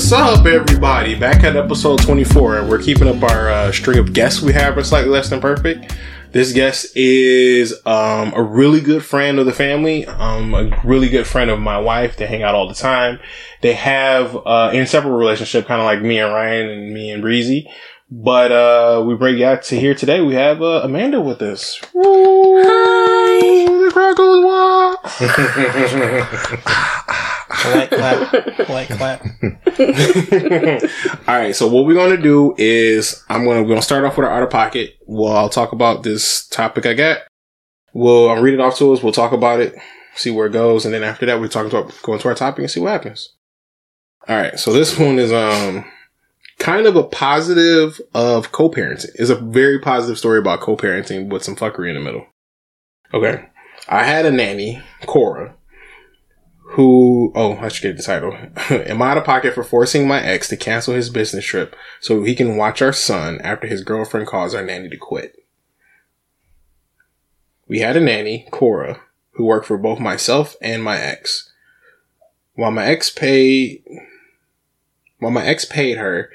What's up, everybody? Back at episode 24, and we're keeping up our uh, string of guests we have are slightly less than perfect. This guest is um, a really good friend of the family, um, a really good friend of my wife. They hang out all the time. They have uh, inseparable relationship, kind of like me and Ryan and me and Breezy. But uh, we bring you out to here today. We have uh, Amanda with us. Hi. The crowd goes wild. Polite clap. Polite clap. All right. So what we're to do is I'm to, we're to start off with our out of pocket. Well, I'll talk about this topic I got. We'll I'll read it off to us. We'll talk about it, see where it goes. And then after that, we're talking about going to our topic and see what happens. All right. So this one is, um, kind of a positive of co-parenting. It's a very positive story about co-parenting with some fuckery in the middle. Okay. I had a nanny, Cora, who, oh, I should get the title. Am I out of pocket for forcing my ex to cancel his business trip so he can watch our son after his girlfriend calls our nanny to quit? We had a nanny, Cora, who worked for both myself and my ex. While my ex paid, while my ex paid her,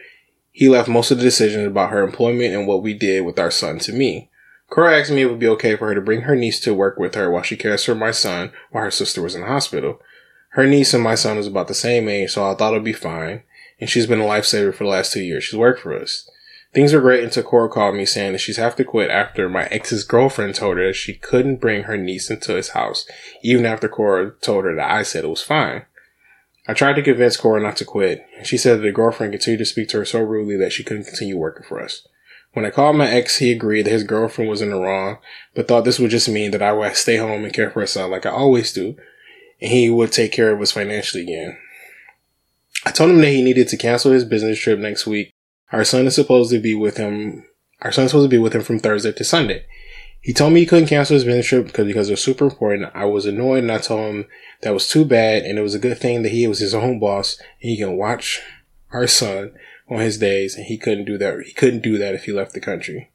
he left most of the decisions about her employment and what we did with our son to me. Cora asked me if it would be okay for her to bring her niece to work with her while she cares for my son while her sister was in the hospital. Her niece and my son is about the same age, so I thought it'd be fine. And she's been a lifesaver for the last two years. She's worked for us. Things were great until Cora called me saying that she's have to quit after my ex's girlfriend told her that she couldn't bring her niece into his house, even after Cora told her that I said it was fine. I tried to convince Cora not to quit. She said that the girlfriend continued to speak to her so rudely that she couldn't continue working for us. When I called my ex, he agreed that his girlfriend was in the wrong, but thought this would just mean that I would stay home and care for his son like I always do, and he would take care of us financially again. I told him that he needed to cancel his business trip next week. Our son is supposed to be with him. Our son's supposed to be with him from Thursday to Sunday. He told me he couldn't cancel his business trip because because it was super important. I was annoyed and I told him that was too bad and it was a good thing that he was his own boss and he can watch our son on his days and he couldn't do that. He couldn't do that if he left the country.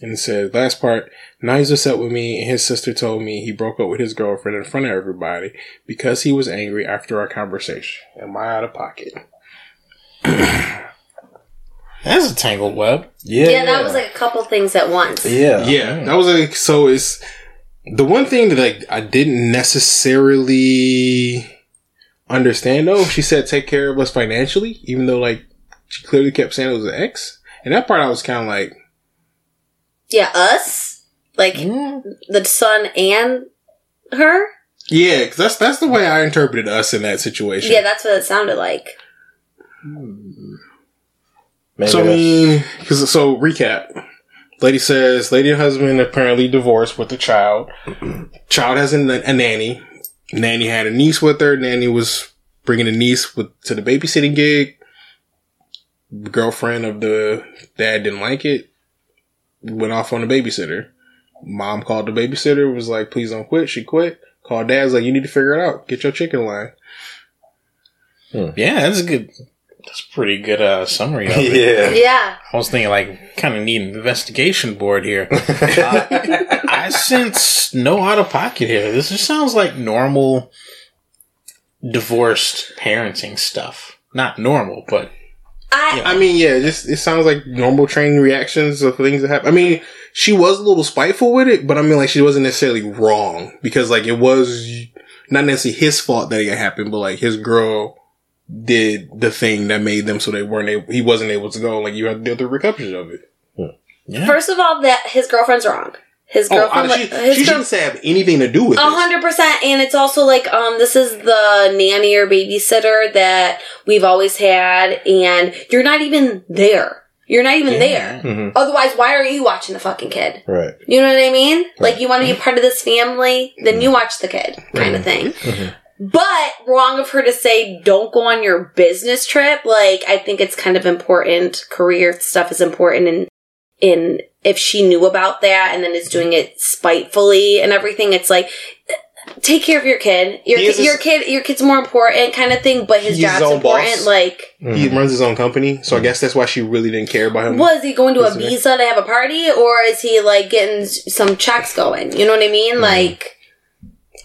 And it says, last part, now he's upset with me and his sister told me he broke up with his girlfriend in front of everybody because he was angry after our conversation. Am I out of pocket? That's a tangled web. Yeah. Yeah, that was like a couple things at once. Yeah. Yeah, mm. that was like so. It's the one thing that like I didn't necessarily understand though. She said take care of us financially, even though like she clearly kept saying it was an ex, and that part I was kind of like, Yeah, us? Like Mm. the son and her? yeah, because that's that's the way I interpreted us in that situation. Yeah, that's what it sounded like. Maybe so I that's- mean, because so recap. Lady says, lady and husband apparently divorced with a child. child has a, a nanny. Nanny had a niece with her. Nanny was bringing a niece with to the babysitting gig. Girlfriend of the dad didn't like it. Went off on the babysitter. Mom called the babysitter. Was like, please don't quit. She quit. Called dad's like, you need to figure it out. Get your chicken line. yeah, that's a good. That's a pretty good uh, summary of it. Yeah. Yeah. I was thinking like kind of need an investigation board here. Uh, I sense no out of pocket here. This just sounds like normal divorced parenting stuff. Not normal, but I I mean, yeah, just it sounds like normal training reactions of things that happen. I mean, she was a little spiteful with it, but I mean, like she wasn't necessarily wrong because like it was not necessarily his fault that it happened, but like his girl did the thing that made them so they weren't able, he wasn't able to go. Like you had to deal with the repercussions of it. yeah. first of all that his girlfriend's wrong. His Oh, girlfriend I- li- she, his she girl- shouldn't have anything to do with A it. hundred percent, and it's also like um, this is the nanny or babysitter that we've always had, and you're not even there. You're not even there. Mhm. Otherwise, why are you watching the fucking kid? Right. You know what I mean? Like you want to be a part of this family, then you watch the kid, kind of thing. But wrong of her to say don't go on your business trip. Like I think it's kind of important. Career stuff is important, and in if she knew about that and then is doing it spitefully and everything, it's like take care of your kid. Your He kid, your kid, your kid's more important, kind of thing. But his He's his job's important. boss. Like, mm-hmm. He runs his own company, so I guess that's why she really didn't care about him. was he going to a Isn't it? visa to have a party, or is he like getting some checks going? You know what I mean? Mm-hmm. Like,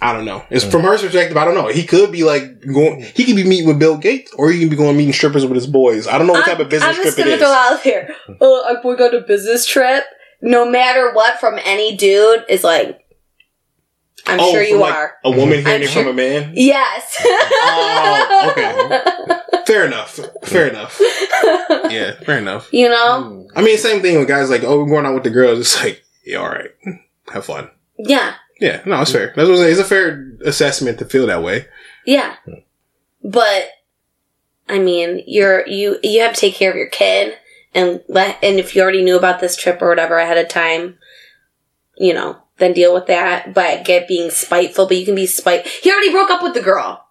I don't know. It's mm. from her perspective. I don't know. He could be like going. Mm. He could be meeting with Bill Gates, or he could be going meeting strippers with his boys. I don't know what type of business I'm just trip gonna is. throw out there. Mm. Uh, oh, I'm going on a business trip. No matter what, from any dude is like. I'm Oh, sure you like, are. A woman hearing I'm it from sure- a man. Yes. Oh, okay. Fair enough. Fair enough. Yeah, fair enough. You know? I mean, same thing with guys like, oh, we're going out with the girls. It's like, yeah, all right, have fun. Yeah. Yeah, no, it's fair. That's what I'm saying. It's a fair assessment to feel that way. Yeah. But I mean, you're you you have to take care of your kid and let and if you already knew about this trip or whatever ahead of time, you know, then deal with that. But get being spiteful, but you can be spite. He already broke up with the girl.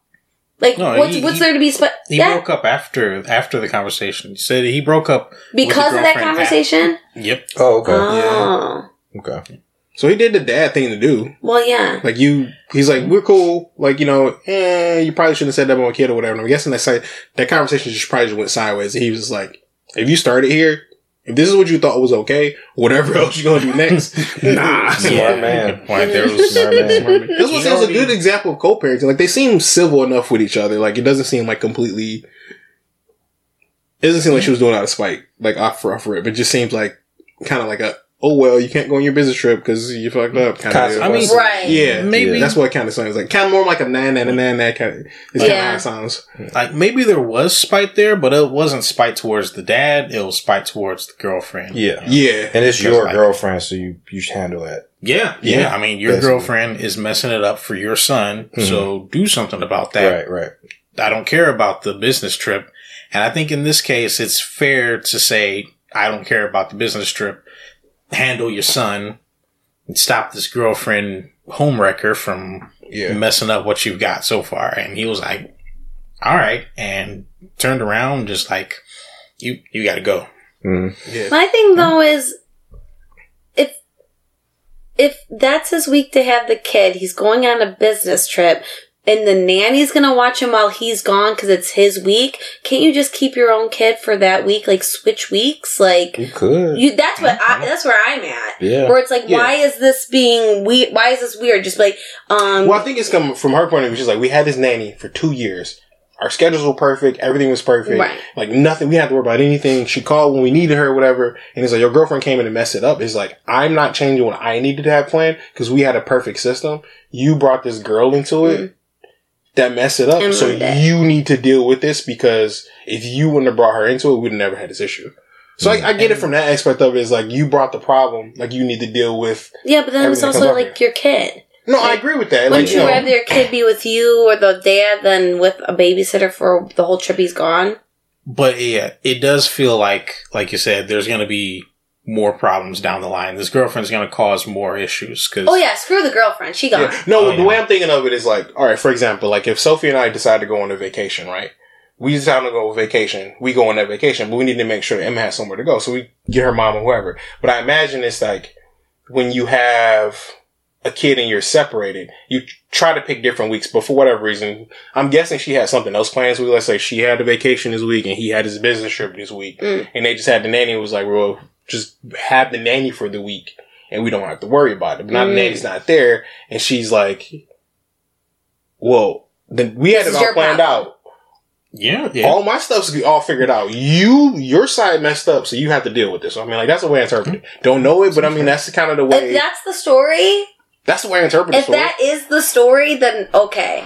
Like No, what's he- what's there to be spite? He Yeah, broke up after after the conversation. He said he broke up because with of that girlfriend conversation. Yep. Oh, okay. Oh, okay. So he did the dad thing to do. well, yeah. Like you, he's like, we're cool. Like you know, eh, you probably shouldn't have said that about my kid or whatever. And I'm guessing that side, that conversation just probably just went sideways. And he was just like, if you started here, if this is what you thought was okay, whatever else you're gonna do next, nah. Smart man. Good point. There was Smart man. This was, He it was a good example of co-parenting. Like they seem civil enough with each other. Like it doesn't seem like completely. It doesn't seem like she was doing it out of spite, like off for off rip. It just seems like kind of like a oh well, you can't go on your business trip because you fucked up. Kind of. I mean, Right. yeah, maybe that's what it kind of sounds like. Kind of more like a nan nan nan nan kind of. It's kind of Yeah. how it sounds. like maybe there was spite there, but it wasn't spite towards the dad. It was spite towards the girlfriend. Yeah. Yeah, And it's your like- girlfriend, so you you should handle it. Yeah, yeah. Yeah. I mean, your Basically. girlfriend is messing it up for your son, mm-hmm. so do something about that. Right, right. I don't care about the business trip. And I think in this case, it's fair to say, I don't care about the business trip. Handle your son and stop this girlfriend homewrecker from yeah. messing up what you've got so far. And he was like, all right. And turned around just like, you, you gotta go. Mm. yeah. My thing though is if if that's his week to have the kid, he's going on a business trip and the nanny's gonna watch him while he's gone because it's his week. Can't you just keep your own kid for that week? Like switch weeks? Like You could. you that's what I that's where I'm at. yeah. Where it's like, Yeah. why is this being weird? Why is this weird? Just like, um, Well, I think it's coming from her point of view. She's like, we had this nanny for two years. Our schedules were perfect. Everything was perfect. Right. Like nothing. We had to worry about anything. She called when we needed her, whatever. And it's like your girlfriend came in and messed it up. It's like I'm not changing what I needed to have planned because we had a perfect system. You brought this girl into it that mess it up. And so ruined it. you need to deal with this because if you wouldn't have brought her into it, we'd never had this issue. So I, I get it mm. from that aspect of it. Is like you brought the problem. Like you need to deal with. yeah, but then it's also comes up like your kid. No, I agree with that. Wouldn't Like you know, rather your kid be with you or the dad than with a babysitter for the whole trip he's gone? But yeah, it does feel like, like you said, there's going to be more problems down the line. This girlfriend's going to cause more issues because Oh yeah, screw the girlfriend. She gone. Yeah. No, Oh, the yeah. way I'm thinking of it is like, all right, for example, like if Sophie and I decide to go on a vacation, right? We decide to go on vacation. We go on that vacation, but we need to make sure Emma has somewhere to go. So we get her mom or whoever. But I imagine it's like when you have a kid and you're separated, you try to pick different weeks, but for whatever reason, I'm guessing she had something else planned. So let's say she had a vacation this week and he had his business trip this week Mm. and they just had the nanny and was like, well, just have the nanny for the week and we don't have to worry about it. But now the Mm. nanny's not there and she's like, well, then we had This it is all planned problem. out. yeah, yeah. All my stuff's all figured out. You, your side messed up, so you have to deal with this. I mean, like that's the way I interpret it. Don't know it, but I mean that's the kind of the If way. that's the story, That's the way I interpret it. if story. that is the story, then okay.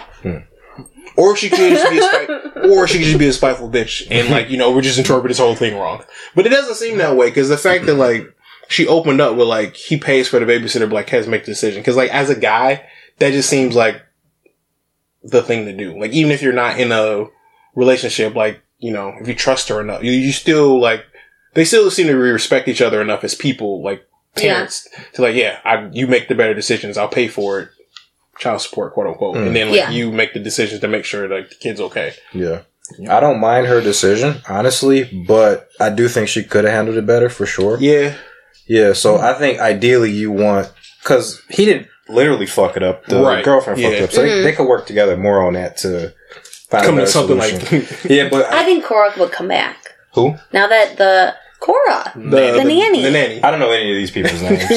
Or she could just be a spite- or she could just be a spiteful bitch, and like you know, we're just interpreting this whole thing wrong. But it doesn't seem that way because the fact that like she opened up with like he pays for the babysitter, but like has to make the decision. Because like as a guy, that just seems like the thing to do. Like even if you're not in a relationship, like you know, if you trust her enough, you, you still like they still seem to respect each other enough as people, like parents, to like yeah, I you make the better decisions. I'll pay for it. Child support, quote unquote, Mm. and then like Yeah. you make the decisions to make sure like the kid's okay. Yeah. I don't mind her decision, honestly, but I do think she could have handled it better for sure. Yeah, Yeah, so I think ideally you want because he didn't literally fuck it up. The Right, girlfriend fucked yeah. it up, so they, they could work together more on that to find come a to something solution. like yeah, but I think Cora would come back who? now that the Cora. The, The nanny. The nanny. I don't know any of these people's names.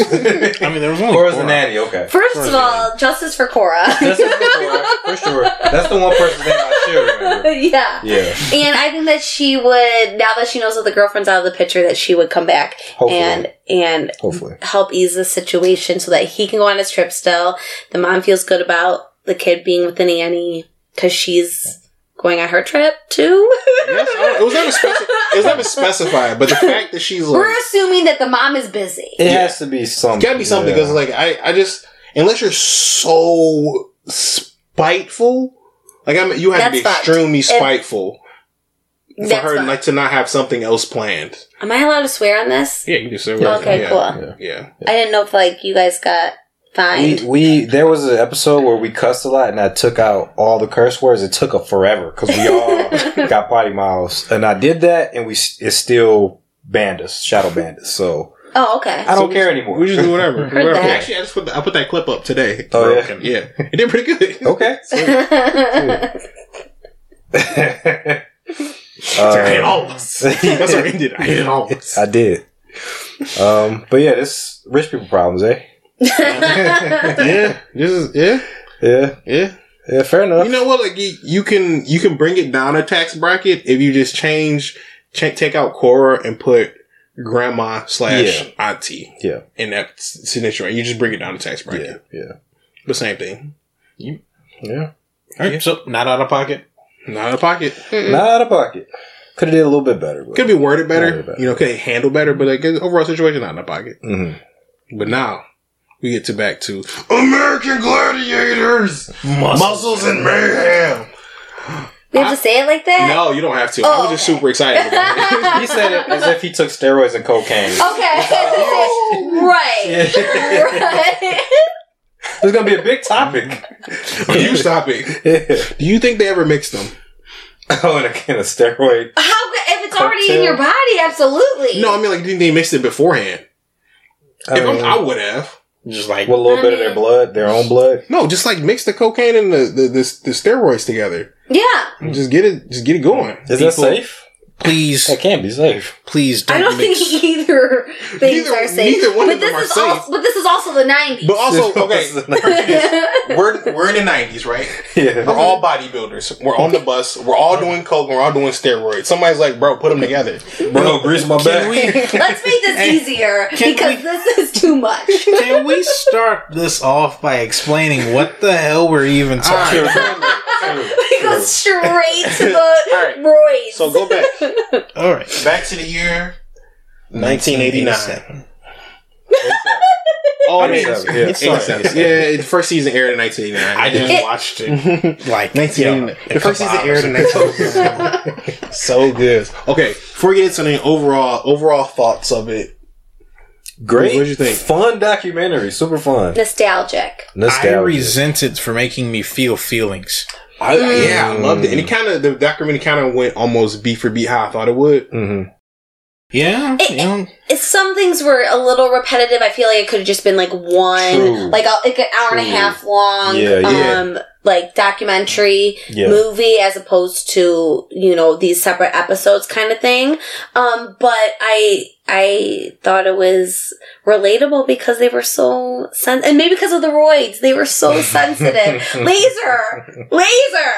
I mean, there was only Cora's the nanny. Okay. First of all, justice for Cora. That's the Cora, for sure. That's the one person's name I should remember. yeah. Yeah. And I think that she would, now that she knows that the girlfriend's out of the picture, that she would come back Hopefully. and and Hopefully. help ease the situation so that he can go on his trip still. The mom feels good about the kid being with the nanny because she's going on her trip too. Yes, I it was never speci- it was never specified, but the fact that she's like, We're assuming that the mom is busy. It has to be something. It's gotta be something yeah. because like I, I just unless you're so spiteful, like I mean, you have to be fucked. extremely If- spiteful for That's her fine. like to not have something else planned. Am I allowed to swear on this? Yeah, you can just say Okay, yeah, cool. Yeah, I didn't know if like you guys got fined. We, we there was an episode where we cussed a lot and I took out all the curse words. It took a forever because we all got potty mouths, and I did that, and we s- it still banned us, shadow banned us. So oh, okay. I don't So care anymore. we just do whatever. Whatever. Actually, I just put the, I put that clip up today. Oh, yeah? Yeah, it did pretty good. okay. I hate Um, all of us. That's what I did. I hated all of us. I did. Um, but yeah, this rich people problems, eh? Yeah, this is yeah, Yeah, yeah. yeah, fair enough. You know what? Like you, you can you can bring it down a tax bracket if you just change, cha- take out Cora and put grandma slash auntie yeah, in that signature. You just bring it down a tax bracket. yeah, The same thing. yeah. All right, so not out of pocket. Not out of pocket. Mm. Not out of pocket. Could have did a little bit better. Could be worded better. Better. You know, could handle better, but like overall situation not in the pocket. Mhm. But now we get to back to American Gladiators, muscles and mayhem. we have to say it like that? No, you don't have to. I Oh, was just oh. super excited. He said it as if he took steroids and cocaine. Okay. Oh, right. Right. There's gonna be a big topic. you stop it. Do you think they ever mixed them? oh, and a, and a steroid. How if it's already in your body, absolutely. No, I mean like, do you think they mixed it beforehand? I if I'm, mean, I would have. Just like with a little bit of their blood, their own blood. No, just like mix the cocaine and the the, the, the steroids together. Yeah. Just get it. Just get it going. Is that safe? Please, That can't be safe. please don't, I don't mix. think either things Neither- are safe. neither one but of them this are is safe. Also, but this is also the nineties. But also, okay, we're we're in the nineties, right? yeah. We're all bodybuilders. We're on the bus. We're all doing coke. We're all doing steroids. Somebody's like, bro, put them together. Bro, grease my Can back. we Let's make this easier because we- this is too much. can we start this off by explaining what the hell we're even talking about? we go straight to the right. roids. So go back, All right, back to the year 1989. Oh, I I mean, mean, yeah. it's yeah. The first season aired in 1989. I just It- watched it like 1989. yo, The first season aired in 1989. so good. Okay, before we get into the overall overall thoughts of it, Great. What'd you think? Fun documentary. Super fun. Nostalgic. nostalgic. I Nostalgia. resent it for making me feel feelings. I, yeah, I loved it, and it kind of the documentary kind of went almost beat for beat how I thought it would. hmm Yeah, It- know, If some things were a little repetitive, I feel like it could have just been like one, True. like, a, like an hour and a half long, Yeah, yeah. um, like documentary Yeah. movie as opposed to you know these separate episodes kind of thing. Um, but I I thought it was relatable because they were so sen- and maybe because of the roids, they were so sensitive. laser, laser.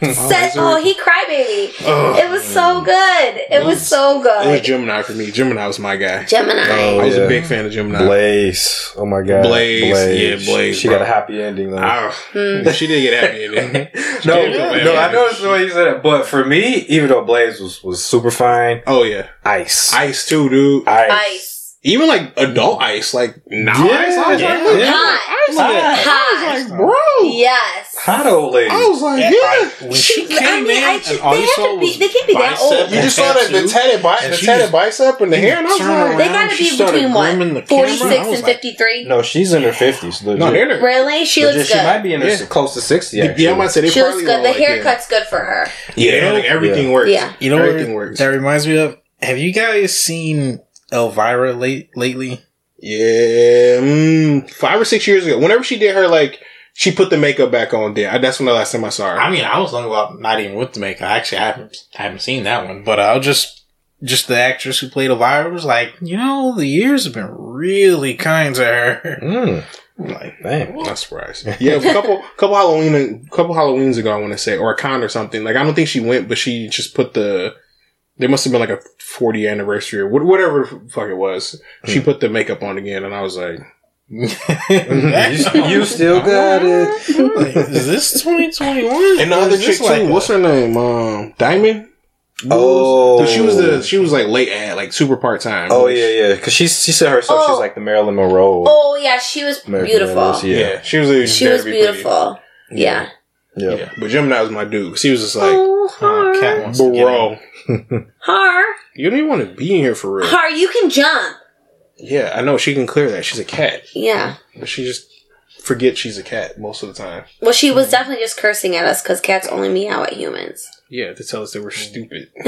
Set, oh, he crybaby. Ugh. It was so good. It was so good. It was good. Gemini for me. Gemini was my guy. Gemini. Oh, I was yeah. a big fan of Gemini. Blaze. Oh my god. Blaze. Yeah, Blaze, She bro. got a happy ending though. Hmm. she did get happy in it. No, did get no, happy. I noticed the way you said it, but for me, even though Blaze was, was super fine, Oh yeah, ice, ice too, dude. ice, Ice. Even like adult ice, like now Yeah, ice. I yeah, like, yeah. Hot. ice. Hot. I was like, bro. Yes. hot old lady. I was like, Yeah, yeah. I- when she I came mean, in, I and just- all they you have saw to be- they can't be that old. You just saw the, the tattoo. tatted, bi- And the tatted bicep and the hair, and I was like, around. They gotta be between what? grooming 46 and 53? No, she's in her fifties. no, they're. Really? She looks good. she might be in her Yeah. close to sixty. Yeah, Actually. I might say they She looks probably good. The like, haircut's good for her. Yeah, like everything works. Yeah. You know what everything works. that reminds me of? Have you guys seen Elvira late lately? Yeah, mm, five or six years ago. Whenever she did her like, she put the makeup back on. There, that's when the last time I saw her. I mean, I was thinking about not even with the makeup. Actually, I haven't I haven't seen that one, but I'll just just the actress who played Elvira was like, you know, the years have been really kind to her. Mm, I'm like, dang. Not surprised. Yeah, a couple couple Halloween a couple Halloweens ago, I want to say, or a con or something. Like I don't think she went, but she just put the. There must have been like a 40 anniversary or whatever the fuck it was. She put the makeup on again, and I was like, you, you still got it. Like, is this 2021? and the other chick too. like what's her name? Um, Diamond. Oh. She was the she was like late ad, like super part time. Oh yeah, yeah. Because she she said herself Oh. she's like the Marilyn Monroe. Oh yeah, she was American beautiful. Monroe, yeah. Yeah. She was. A, She very was pretty. beautiful. Yeah. Yeah. Yeah, but Gemini was my dude. 'cause he was just like, oh, Oh, Cat wants to get bro, Har. you don't even want to be in here for real. Har, you can jump. Yeah, I know she can clear that. She's a cat, Yeah. but she just forgets she's a cat most of the time. Well, she was definitely just cursing at us because cats only meow at humans. Yeah, to tell us that we're stupid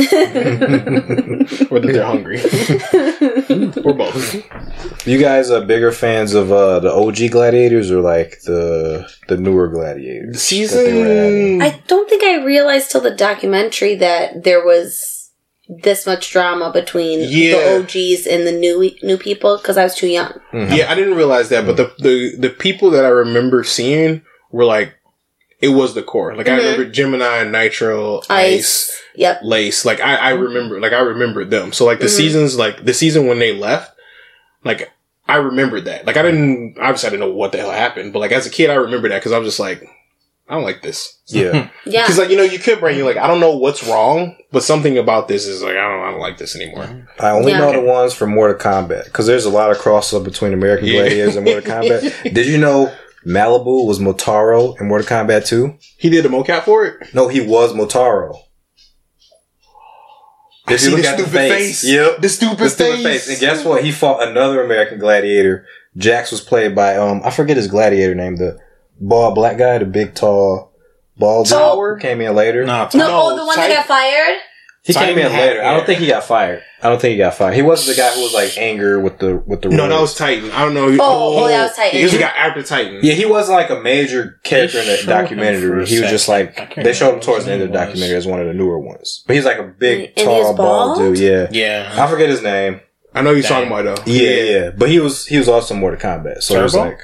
or that they're hungry or both. You guys are bigger fans of uh, the OG gladiators or like the the newer gladiators? The that they were adding? season. I don't think I realized till the documentary that there was this much drama between Yeah. the OGs and the new new people because I was too young. Yeah, I didn't realize that, but the, the the people that I remember seeing were like, it was the core. Like I Mhm. remember Gemini, Nitro, Ice, Ice. Yep. Lace. Like I, I remember, like I remembered them. So like the Mhm. seasons, like the season when they left, like I remembered that. Like I didn't, obviously I didn't know what the hell happened, but like as a kid, I remember that because I was just like, I don't like this. Yeah. Yeah. Because like you know, you could bring you like I don't know what's wrong, but something about this is like I don't, I don't like this anymore. I only Yeah. know the ones from Mortal Kombat because there's a lot of crossover between American Yeah. Gladiators and Mortal Kombat. Did you know Malibu was Motaro in Mortal Kombat 2? He did a mocap for it. No, he was Motaro. I If see you look the at the face, face. yep, The stupid, the stupid face. face. And guess what? He fought another American Gladiator. Jax was played by um I forget his gladiator name, the bald black guy, the big tall bald dude Tower? came in later. No, no, No, oh, the one Ty- that got fired. He Simon came in had later. I don't think he got fired. I don't think he got fired. He wasn't the guy who was like anger with the with the No, that was Titan. I don't know. Oh, oh, that was Titan. He was the guy after Titan. Yeah, he wasn't like a major character in the showed him for documentary. He was just like they showed him towards the end of the his was. documentary as one of the newer ones. But he's like a big, And tall, bald bald? dude. Yeah, Yeah. I forget his name. I know you're Dang. talking about though. Yeah, yeah, But he was he was also in Mortal Kombat. So it was like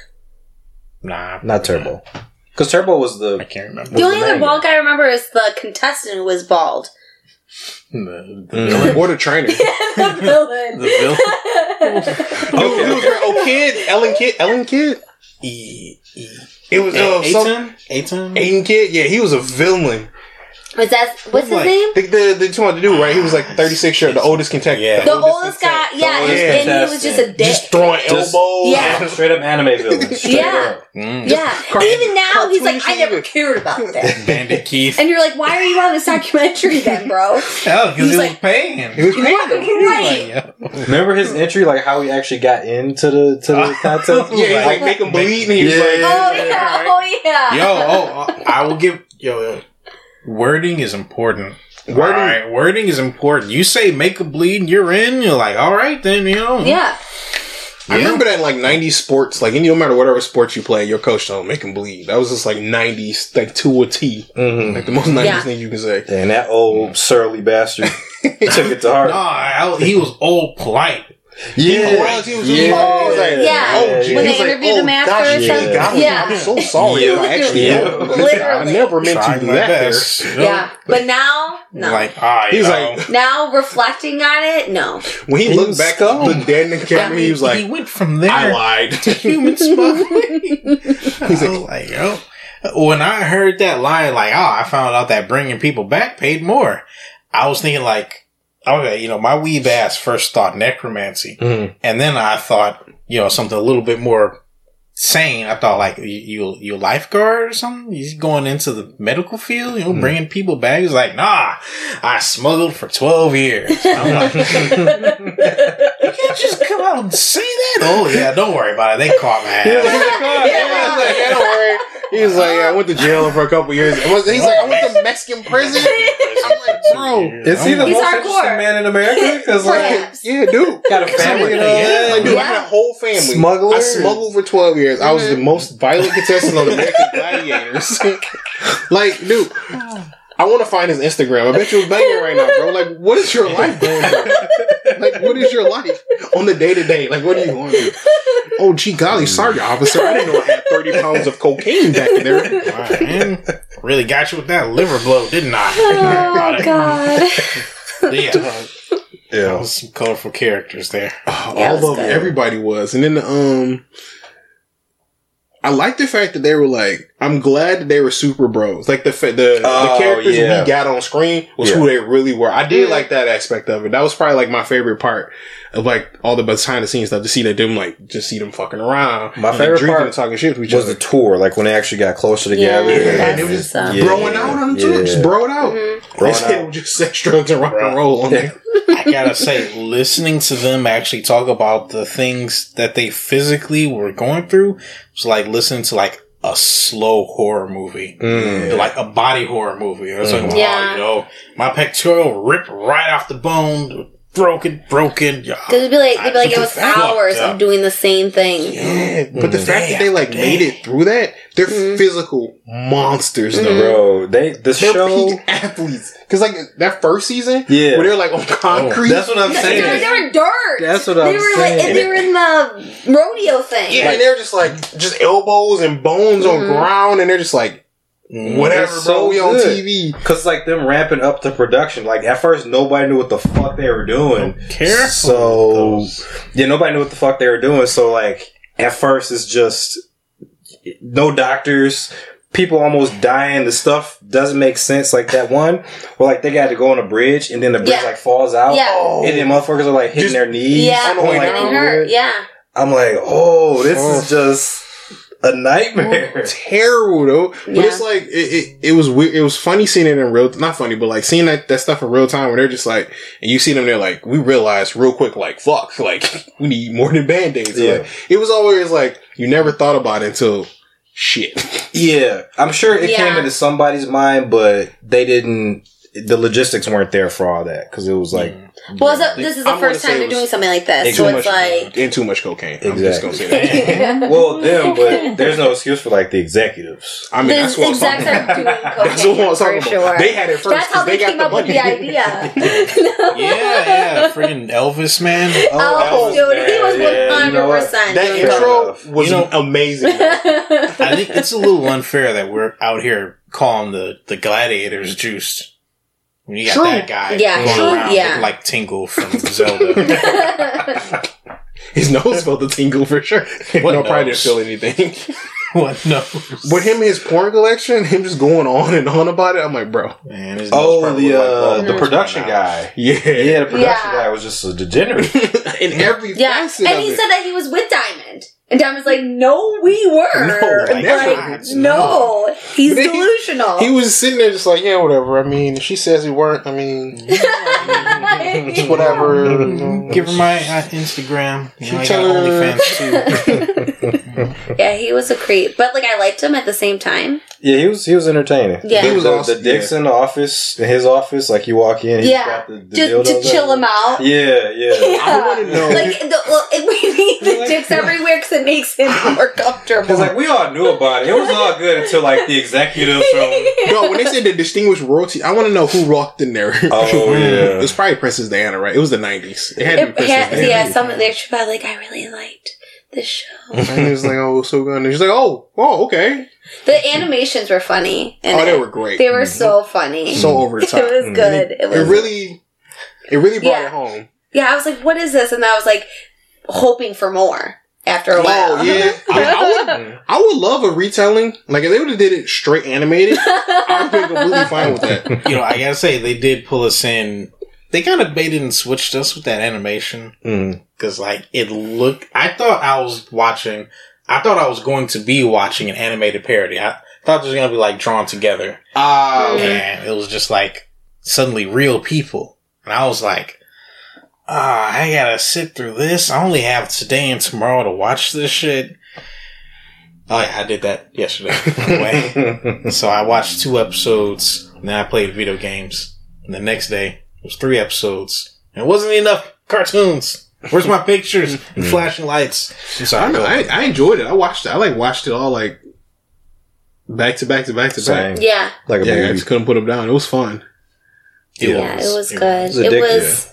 Nah. not Turbo, because Turbo was the I can't remember. The only the other bald guy I remember is the contestant who was bald. The, the villain. Or the trainer. the villain. The villain. Dude, it was great. Oh, kid, Ellen Kid, Ellen Kid. E, e, It was uh, some Aton? Aton? Aiden Kid. Yeah, he was a villain. Was that what's his Like- name? The the, the two to do right. He was like 36 year, the oldest contestant. Yeah. The oldest guy, yeah, oldest and he was just a dick. just throwing Just- elbows. Yeah. straight up anime villain. Straight Yeah. up. Mm. yeah, car- even now he's like, I never cared about that. Bandit Keith. And you're like, why are you on this documentary then, bro? Hell, because He's he like- was paying. He was paying Right, him. right. Like, yeah. Remember his entry, like how he actually got into the to the contest. Yeah, he was like make him bleed, and he was like, Oh yeah, oh yeah. Yo, oh, I will give yo. yo, Wording is important. Wording- All right, wording is important. You say make a bleed, you're in. You're like, all right, then you know. Yeah. I remember that in like 90s sports, like, and no matter whatever sports you play, your coach don't make him bleed. That was just like 90s, like to a T. Mhm. Like the most 90s Yeah. thing you can say. And that old surly bastard took it to heart. No, I, he was all polite. Yeah, He was, he was, he was, yeah. like, Yeah. oh, gee. When He was they like, interviewed oh, him after gosh, or something? got me. Yeah. I'm so sorry. Yeah. I actually, Yeah. I never meant to do that. there. best. you know? Yeah. But now, no. Like, ah, you He's know. like, now reflecting on it, no. when he, He looked back, scum. looked dead in the camera, he was he went from there I lied. to human smuggling. He's was like, yo. When I heard that line, like, oh, I found out that bringing people back paid more. I was thinking, like, okay, you know, my weeb ass first thought necromancy, Mhm. and then I thought, you know, something a little bit more sane. I thought, like, you you, lifeguard or something? He's going into the medical field, you know, bringing people back. He's like, nah, I smuggled for twelve years. I'm like, you can't just come out and say that. Oh yeah, don't worry about it. They caught my like, ass. like, yeah, don't worry. He was like, yeah, I went to jail for a couple years. Was- He's like, I went to Mexican prison. I'm like, bro, Is he the He's most hardcore. interesting man in America? Because like, Perhaps. yeah, dude. got a family and Yeah. Like, dude, I had a whole family. Smuggler? I smuggled for 12 years. I was the most violent contestant on American Gladiators. like, dude, I want to find his Instagram. I bet you're banging right now, bro. Like, what is your life going through? like, what is your life on the day to day? Like, what are you going through? Oh, gee golly, sorry, officer. I didn't know I had 30 pounds of cocaine back in there. Wow, man, really got you with that liver blow, didn't I? Oh god. yeah, Yeah. was some colorful characters there. Oh, Yeah, all of good. everybody was. And then, um, I like the fact that they were like, I'm glad they were super bros. Like the the, Oh, the characters yeah. we got on screen was Yeah. who they really were. I did like that aspect of it. That was probably like my favorite part of like all the behind the scenes stuff to see that them like just see them fucking around. My favorite drinking part and talking shit to each Was other. the tour, like when they actually got closer together. Yeah, Yeah, that's it was stuff. Yeah. Broing out on them too. Yeah. Just bro it out. Mhm. Broing out. just sex, drugs, and rock and roll on there. I gotta say, listening to them actually talk about the things that they physically were going through was like listening to like a slow horror movie. Mm. Like a body horror movie. I was like, Mhm. oh, Yeah. you know, my pectoral ripped right off the bone, broken, broken. Because it'd be like they'd be like it was hours up. of doing the same thing. Yeah, but the Mhm. fact that they like Damn, made it through that, they're Mhm. physical monsters though. Mhm. Bro, they the They're show. peak athletes. Cause like that first season, Yeah. where they're like on concrete. That's what I'm They, saying. were, they were dirt. That's what I'm they were saying. Like, they were in the rodeo thing. yeah, and they're just like just elbows and bones on Mhm. ground, and they're just like Mm. whatever, It's bro. so we on good. TV. Cause like them ramping up the production. Like at first nobody knew what the fuck they were doing. Careful. So yeah, nobody knew what the fuck they were doing. So like at first it's just no doctors, people almost dying. The stuff doesn't make sense. Like that one where like they got to go on a bridge and then the bridge Yeah. like falls out. Yeah. Oh, And then motherfuckers are like hitting Just- their knees. Yeah, on the way and down. it hurt. Yeah. I'm like, oh, this Oh. is just a nightmare. terrible though. But Yeah. it's like it, it, it was weird. It was funny seeing it in real, not funny, but like seeing that, that stuff in real time where they're just like, and you see them, they're like, we realize real quick, like, fuck, like we need more than band aids. Yeah. Like, it was always like you never thought about it until shit. Yeah, I'm sure it Yeah. came into somebody's mind, but they didn't. The logistics weren't there for all that because it was like mm. Well, so this is the I'm first time it they're doing something like this. too So much, it's like. and too much cocaine. I'm just gonna say that. well them, but there's no excuse for like the executives. I mean, The that's what I'm talking are about. doing That's what I was cocaine, talking for about. sure. They had it first. That's how 'cause they, got came the up with the idea. Yeah, yeah, freaking Elvis, man. Oh, was dude, he was bad. one You know hundred percent That intro enough. was You know- amazing. I think it's a little unfair that we're out here calling the, the gladiators juiced. When you got True. that guy Yeah, going true. around Yeah. like Tingle from Zelda. His nose felt a tingle for sure. What no, probably didn't feel anything. what? No. But him, his porn collection, him just going on and on about it. I'm like, bro, Man, his nose Oh, the looked like uh, the production guy. yeah, Yeah, the production Yeah. guy was just a degenerate. in every yeah, facet and of he it. said that he was with Diamond, and Diamond's like, "No, we were. No, like, never. no, he's But he- delusional." he was sitting there just like, yeah, whatever. I mean, if she says he weren't. I mean, just whatever. Give her my uh, Instagram. You She know, I got tell her- OnlyFans too. yeah, he was a creep, but like I liked him at the same time. yeah, he was he was entertaining. Yeah. the, He was the, awesome, the dicks in the office, in his office, like you walk in, he's Yeah. got the, the Just to chill out. him out. Yeah, yeah. I want to know. Like the, well, it, we need the dicks everywhere because it makes him more comfortable. Because like we all knew about it. It was all good until like the executives from. no, when they said the distinguished royalty, I want to know who walked in there. Oh It yeah. was probably Princess Diana, right? It was the '90s. It had to be It Princess had, Diana. yeah, some they should be like, I really liked this show. And he was like, "Oh, so good." And she's like, "Oh, oh, okay." The animations were funny. and Oh, they it- were great. They were mm-hmm. so funny. so over the top. It was mm-hmm. good. It It was really, it really brought Yeah. it home. yeah. I was like, "What is this?" And I was like, hoping for more after a oh, while. Oh yeah, I, I would. I would love a retelling. Like if they would have did it straight animated, I'd be completely fine with that. You know, I gotta say, they did pull us in. They kind of baited and switched us with that animation. Mm. Because, like, it looked. I thought I was watching. I thought I was going to be watching an animated parody. I thought it was going to be, like, drawn together. Uh, And it was just, like, suddenly real people. And I was like, ah, I gotta sit through this. I only have today and tomorrow to watch this shit. Oh, yeah, I did that yesterday. Anyway. So I watched two episodes, and then I played video games. And the next day, it was three episodes. And it wasn't enough cartoons. Where's my pictures and flashing lights? I'm I sorry. don't know. I. I enjoyed it. I watched it. I like watched it all like back to back to back to Same. back. Yeah, Like a Yeah, I just couldn't put them down. It was fun. yeah, it was It good. was It addictive. was.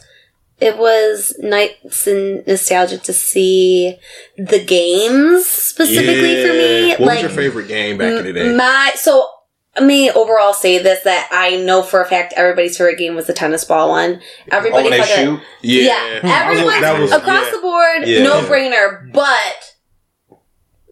It was nice and nostalgic to see the games specifically for me. What was your favorite game back in the day? My so I may overall say this that I know for a fact everybody's favorite game was the tennis ball one. Everybody Oh, shoot? Yeah, everyone across yeah. the board, Yeah. no brainer. But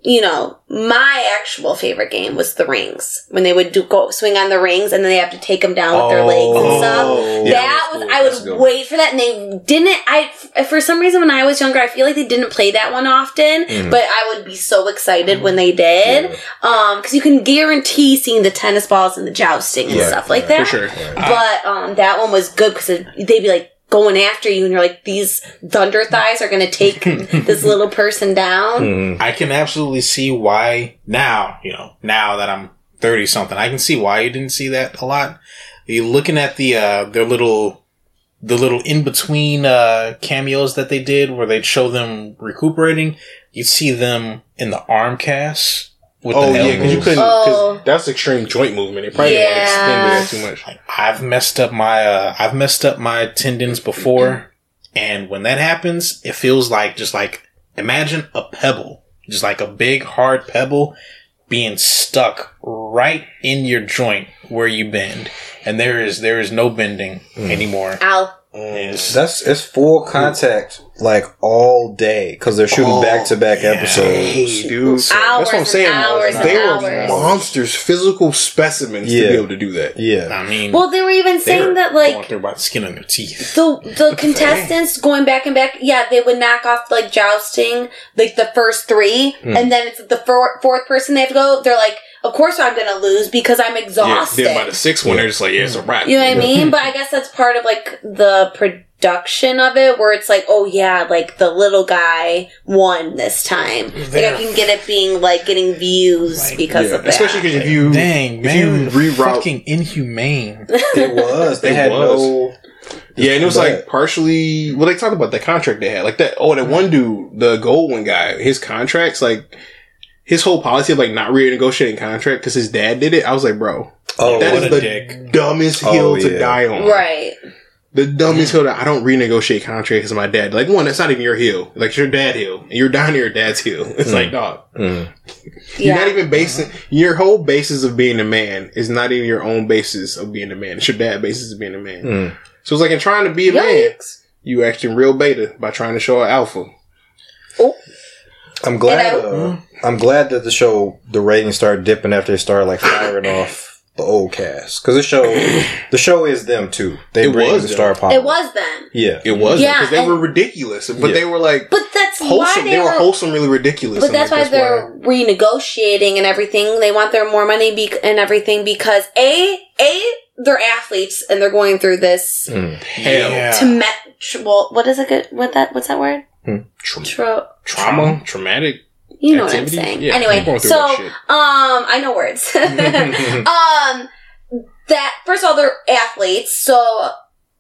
you know, my actual favorite game was the rings when they would do go swing on the rings and then they have to take them down with their legs and stuff. Oh, Yeah, that cool. was I That's would good. wait for that, and they didn't. I for some reason when I was younger, I feel like they didn't play that one often, Mm. but I would be so excited when they did, um, because you can guarantee seeing the tennis balls and the jousting and Yeah, stuff like that. For sure. But um, that one was good because they'd be like going after you, and you're like, these thunder thighs are gonna take this little person down. Mhm. I can absolutely see why now, you know, now that I'm 30 something, I can see why you didn't see that a lot. You looking at the, uh, their little, the little in between, uh, cameos that they did where they'd show them recuperating, you'd see them in the arm casts with Oh the yeah, because you couldn't. Oh. Because that's extreme joint movement. It probably Yeah. didn't extend that too much. Like, I've messed up my, uh, I've messed up my tendons before. And when that happens, it feels like just like, imagine a pebble, just like a big hard pebble being stuck right in your joint where you bend. And there is, there is no bending anymore. Ow. It's- That's it's full contact like all day because they're shooting back to back episodes. Dude. Hours that's what I'm and saying. hours and they hours. were monsters, physical specimens Yeah. to be able to do that. Yeah, I mean, Well, they were even they saying were that going like through by the skin on their teeth. the the contestants going back and back, yeah, they would knock off like jousting, like the first three, Hmm. and then it's the four, fourth person they have to go. They're like, of course I'm gonna lose because I'm Yeah. exhausted. Then by the sixth one, they're just like, yeah, it's a wrap. you know what I mean? but I guess that's part of like the production of it, where it's like, oh yeah, like the little guy won this time. Like I can get it being like getting views Like, because Yeah, of that. especially because if you Dang, if you man, reroute- fucking inhumane. it was. They It had was. no. Yeah, and it was But- like partially. Well, they talked about the contract they had, like that. Oh, that one dude, the gold one guy, his contracts, like his whole policy of like not renegotiating contract because his dad did it. I was like, bro, Oh, that what is the dick. dumbest Oh, hill to yeah. die on. right. The dumbest hill that I don't renegotiate contract because of my dad. Like one, that's not even your hill. Like it's your dad hill, and you're down to your dad's hill. It's like dog. mm. You're not even basing your whole basis of being a man is not even your own basis of being a man. It's your dad basis of being a man. Mm. So it's like in trying to be a man, Yikes. you acting real beta by trying to show an alpha. Oh. I'm glad. And Uh, I'm glad that the show the ratings started dipping after they started like firing off the old cast because the show the show is them too. They It bring was the star pop. It was them. Yeah. It was Yeah, because they were ridiculous, but Yeah. they were like But that's wholesome. why They, they, were were. wholesomely ridiculous. But that's like, why they're renegotiating and everything. They want their more money be- and everything because a a they're athletes and they're going through this Mm. hell Yeah. to met. Well, what is it? Good? What that? What's that word? Tra- Tro- trauma, traumatic. You know Activity? what I'm saying. Yeah, anyway, they're going through so um. I know words. um, that first of all, they're athletes, so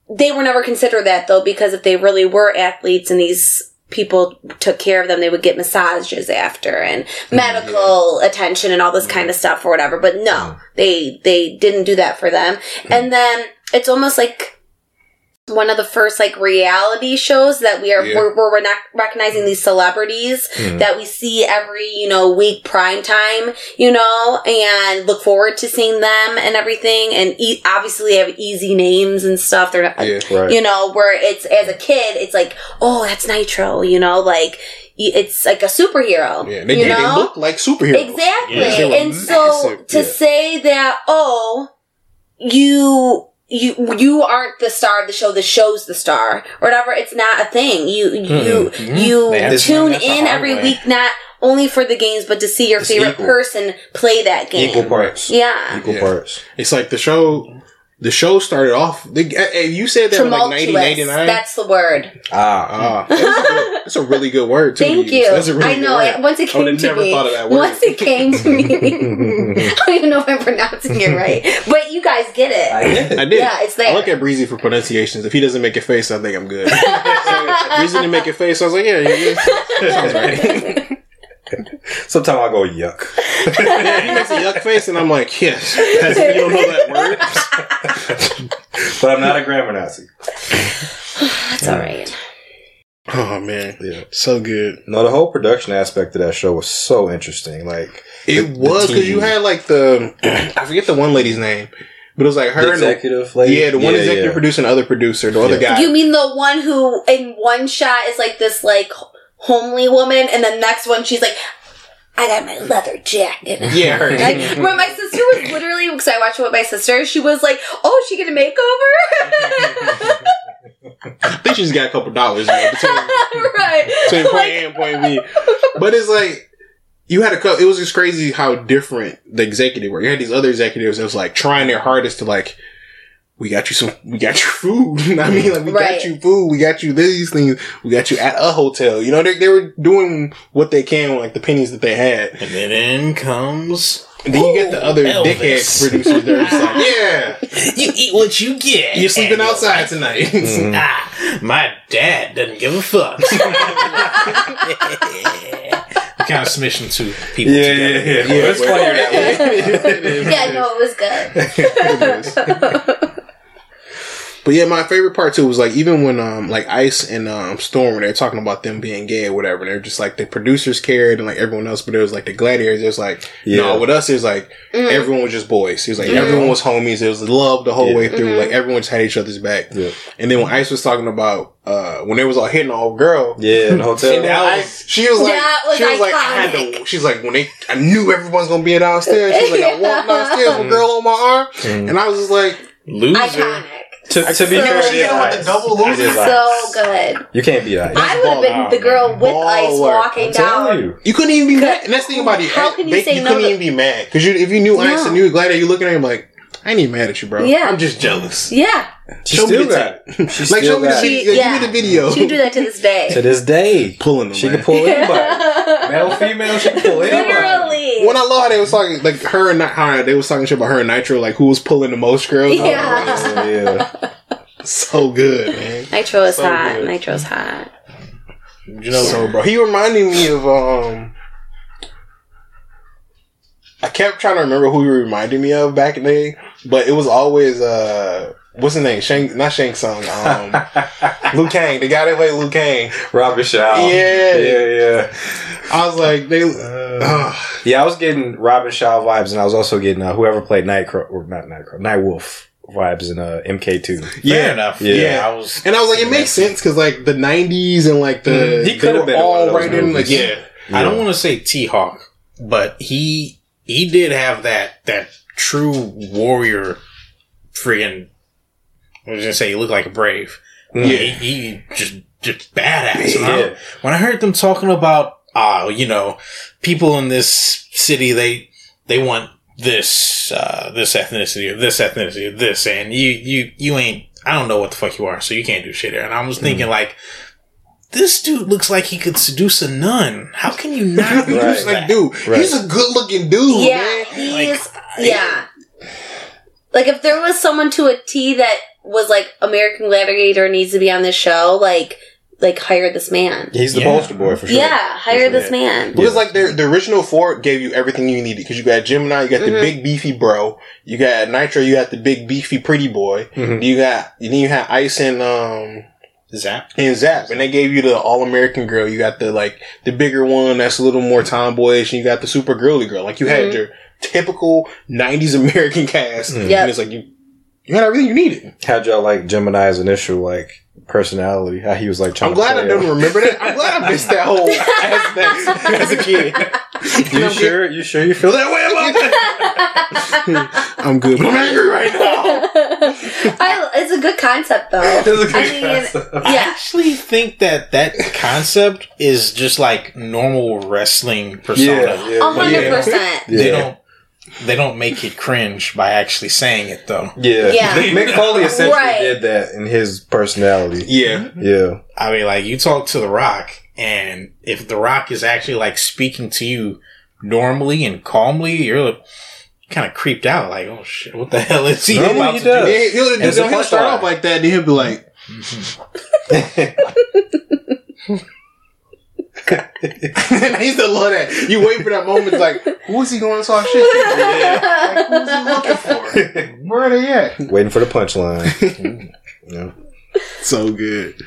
they were never considered that though, because if they really were athletes and these people took care of them, they would get massages after and Mm-hmm. medical attention and all this kind of stuff or whatever. But no, Mm-hmm. they they didn't do that for them. And then it's almost like one of the first like reality shows that we are Yeah. we're, we're rec- recognizing these celebrities Mhm. that we see every you know week prime time you know and look forward to seeing them and everything and e- obviously they have easy names and stuff they're not Yeah. Right. you know where it's as a kid it's like oh that's nitro you know like it's like a superhero Yeah, they, you they know look like superheroes. Exactly. Yeah, they were and so to yeah. say that, oh, you you you aren't the star of the show, the show's the star, or whatever, it's not a thing. You you Mhm. you They have to tune learn that the in every way. week not only for the games, but to see your It's favorite equal. person play that game. Equal parts. Yeah. Equal Yeah. parts. It's like the show. The show started off. The, uh, you said that in like Tumultuous. 1989. That's the word. Ah. Ah, that's, a good, that's a really good word. Too, to Thank use. you. That's a really I good know. word. Once it I would've came to never me, thought of that word. once it came to me, I don't even know if I'm pronouncing it right, but you guys get it. I did. Yeah, it's there. I look at Breezy for pronunciations. If he doesn't make a face, I think I'm good. so, Breezy didn't make a face. I was like, yeah, yeah, yeah. sounds right. Sometimes I go yuck. He makes a yuck face, and I'm like, yes. As you don't know that word. But I'm not a grammar Nazi. That's all right. Oh man, Yeah. so good. No, the whole production aspect of that show was so interesting. Like It The- the was because you had like the I forget the one lady's name, but it was like her the and the, executive lady. yeah, the one Yeah, executive yeah. producer and the other producer, the other guy. You mean the one who in one shot is like this like homely woman, and the next one she's like, I got my leather jacket. yeah, her. Like, when my sister was literally, because I watched it with my sister, she was like, "Oh, is she get a makeover?" I think she's got a couple dollars you know, between, right? between point Like, A and point B. But it's like you had a couple. It was just crazy how different the executive were. You had these other executives that was like trying their hardest to like. We got you some. We got you food. I mean, like we Right. got you food. We got you these things. We got you at a hotel. You know, they they were doing what they can with like the pennies that they had. And then in comes And then you get the other Elvis. dickhead producers that are just like, yeah, you eat what you get. you're sleeping outside like, tonight. Mhm. Ah, my dad doesn't give a fuck. kind of smishing two people Yeah, yeah, together. yeah. Yeah, it's but- funnier that way. yeah, no, it was good. But yeah, my favorite part too was like even when um like Ice and um Storm when they're talking about them being gay or whatever, they're just like the producers cared and like everyone else, but it was like the gladiators. It was like Yeah. no, with us it was like Mhm. everyone was just boys. It was like Mhm. everyone was homies. It was love the whole Yeah. way through. Mhm. Like everyone just had each other's back. Yeah. And then when Ice was talking about uh when they was all hitting the old girl. Yeah, in the hotel. And then I, she was like, That was she was like, I had to. She's like, when they, I knew everyone's gonna be downstairs. She's like, I walked downstairs with a girl on my arm, Mhm. and I was just like, Loser. Iconic. To, to be So fair, good. it is With the ice. double It loser. is ice. So good. You can't be ice. I would have been ball the girl man. with Ball ice work. walking I'm down. you. you couldn't even be mad. And that's the thing about it. How can you they, say you no couldn't to- even be mad because you, if you knew Ice No. and you were glad that you looking at him like, I ain't even mad at you, bro. Yeah. I'm just jealous. Yeah, She Show me still the got it. She like, show still me the got it. video. She- Give me the video. she do that to this day. To this day, Pulling them. she man. can pull anybody. Male, female, she can pull anybody. Literally. When I love how they was talking, like her and how they was talking shit about her and Nitro, like who was pulling the most girls. Yeah. yeah. so good, man. Nitro is So hot. good. Nitro's hot. You know, So, bro, he reminded me of um. I kept trying to remember who he reminded me of back in the day, but it was always uh, what's his name? Shang, not Shang Tsung. Um, Liu Kang, the guy that played Liu Kang. Robert Shaw. Yeah. Yeah, yeah. I was like, they. Uh, Uh, yeah, I was getting Robin Shou vibes, and I was also getting uh, whoever played Nightcrow or not Nightcrow, Nightwolf vibes in uh, MK2. fair yeah. enough. Yeah. Yeah, I was. and I was like, it makes sense because like the '90s and like the Mhm. He they could've were been in one of all those right in like movies. yeah. I don't want to say T Hawk, but he he did have that that true warrior. Friggin', I was gonna say he looked like a brave. Yeah. he, he just just badass. And I- when I heard them talking about, uh, you know, people in this city, they they want this uh, this ethnicity or this ethnicity or this, and you you you ain't. I don't know what the fuck you are, so you can't do shit here. And I was thinking like. This dude looks like he could seduce a nun. How can you not? He Right. was like, dude, Right. he's a good looking dude, yeah, man. he's yeah. Like if there was someone to a T that was like American Gladiator needs to be on this show, like like hire this man. He's the Yeah. poster boy for sure. Yeah, hire For this sure. man. Because like the the original four gave you everything you needed because you got Gemini, you got the Mhm. big beefy bro, you got Nitro, you got the big beefy pretty boy, Mhm. you got you then you had Ice and um Zap. and Zap, and they gave you the all American girl. You got the like the bigger one that's a little more tomboyish, and you got the super girly girl. Like you had Mhm. your typical '90s American cast. Yep. and it's like you you had everything you needed. How'd y'all like Gemini's initial like personality? How he was like trying I'm to glad I play don't remember that. I'm glad I missed that whole aspect as a kid. You sure? You sure you feel that way about that? I'm good, but I'm angry right now. I, it's a good concept though. It's a good I mean, concept. I actually think that that concept is just like normal wrestling persona. Yeah, yeah, A hundred Yeah. percent. They Yeah. don't they don't make it cringe by actually saying it though. Yeah. Yeah. Mick Foley essentially Right. did that in his personality. Yeah, Yeah. I mean, like you talk to The Rock, and if The Rock is actually like speaking to you normally and calmly, you're kind of creeped out. Like, oh shit, what the hell is he Normally about he to does. do? Yeah, he'll, It's he'll, he'll start off like that, then he'll be like, and I used to love that. You wait for that moment, it's like, who is he going to talk shit to? Like, who's he looking for? Where are they at? Waiting for the punchline. yeah. So good.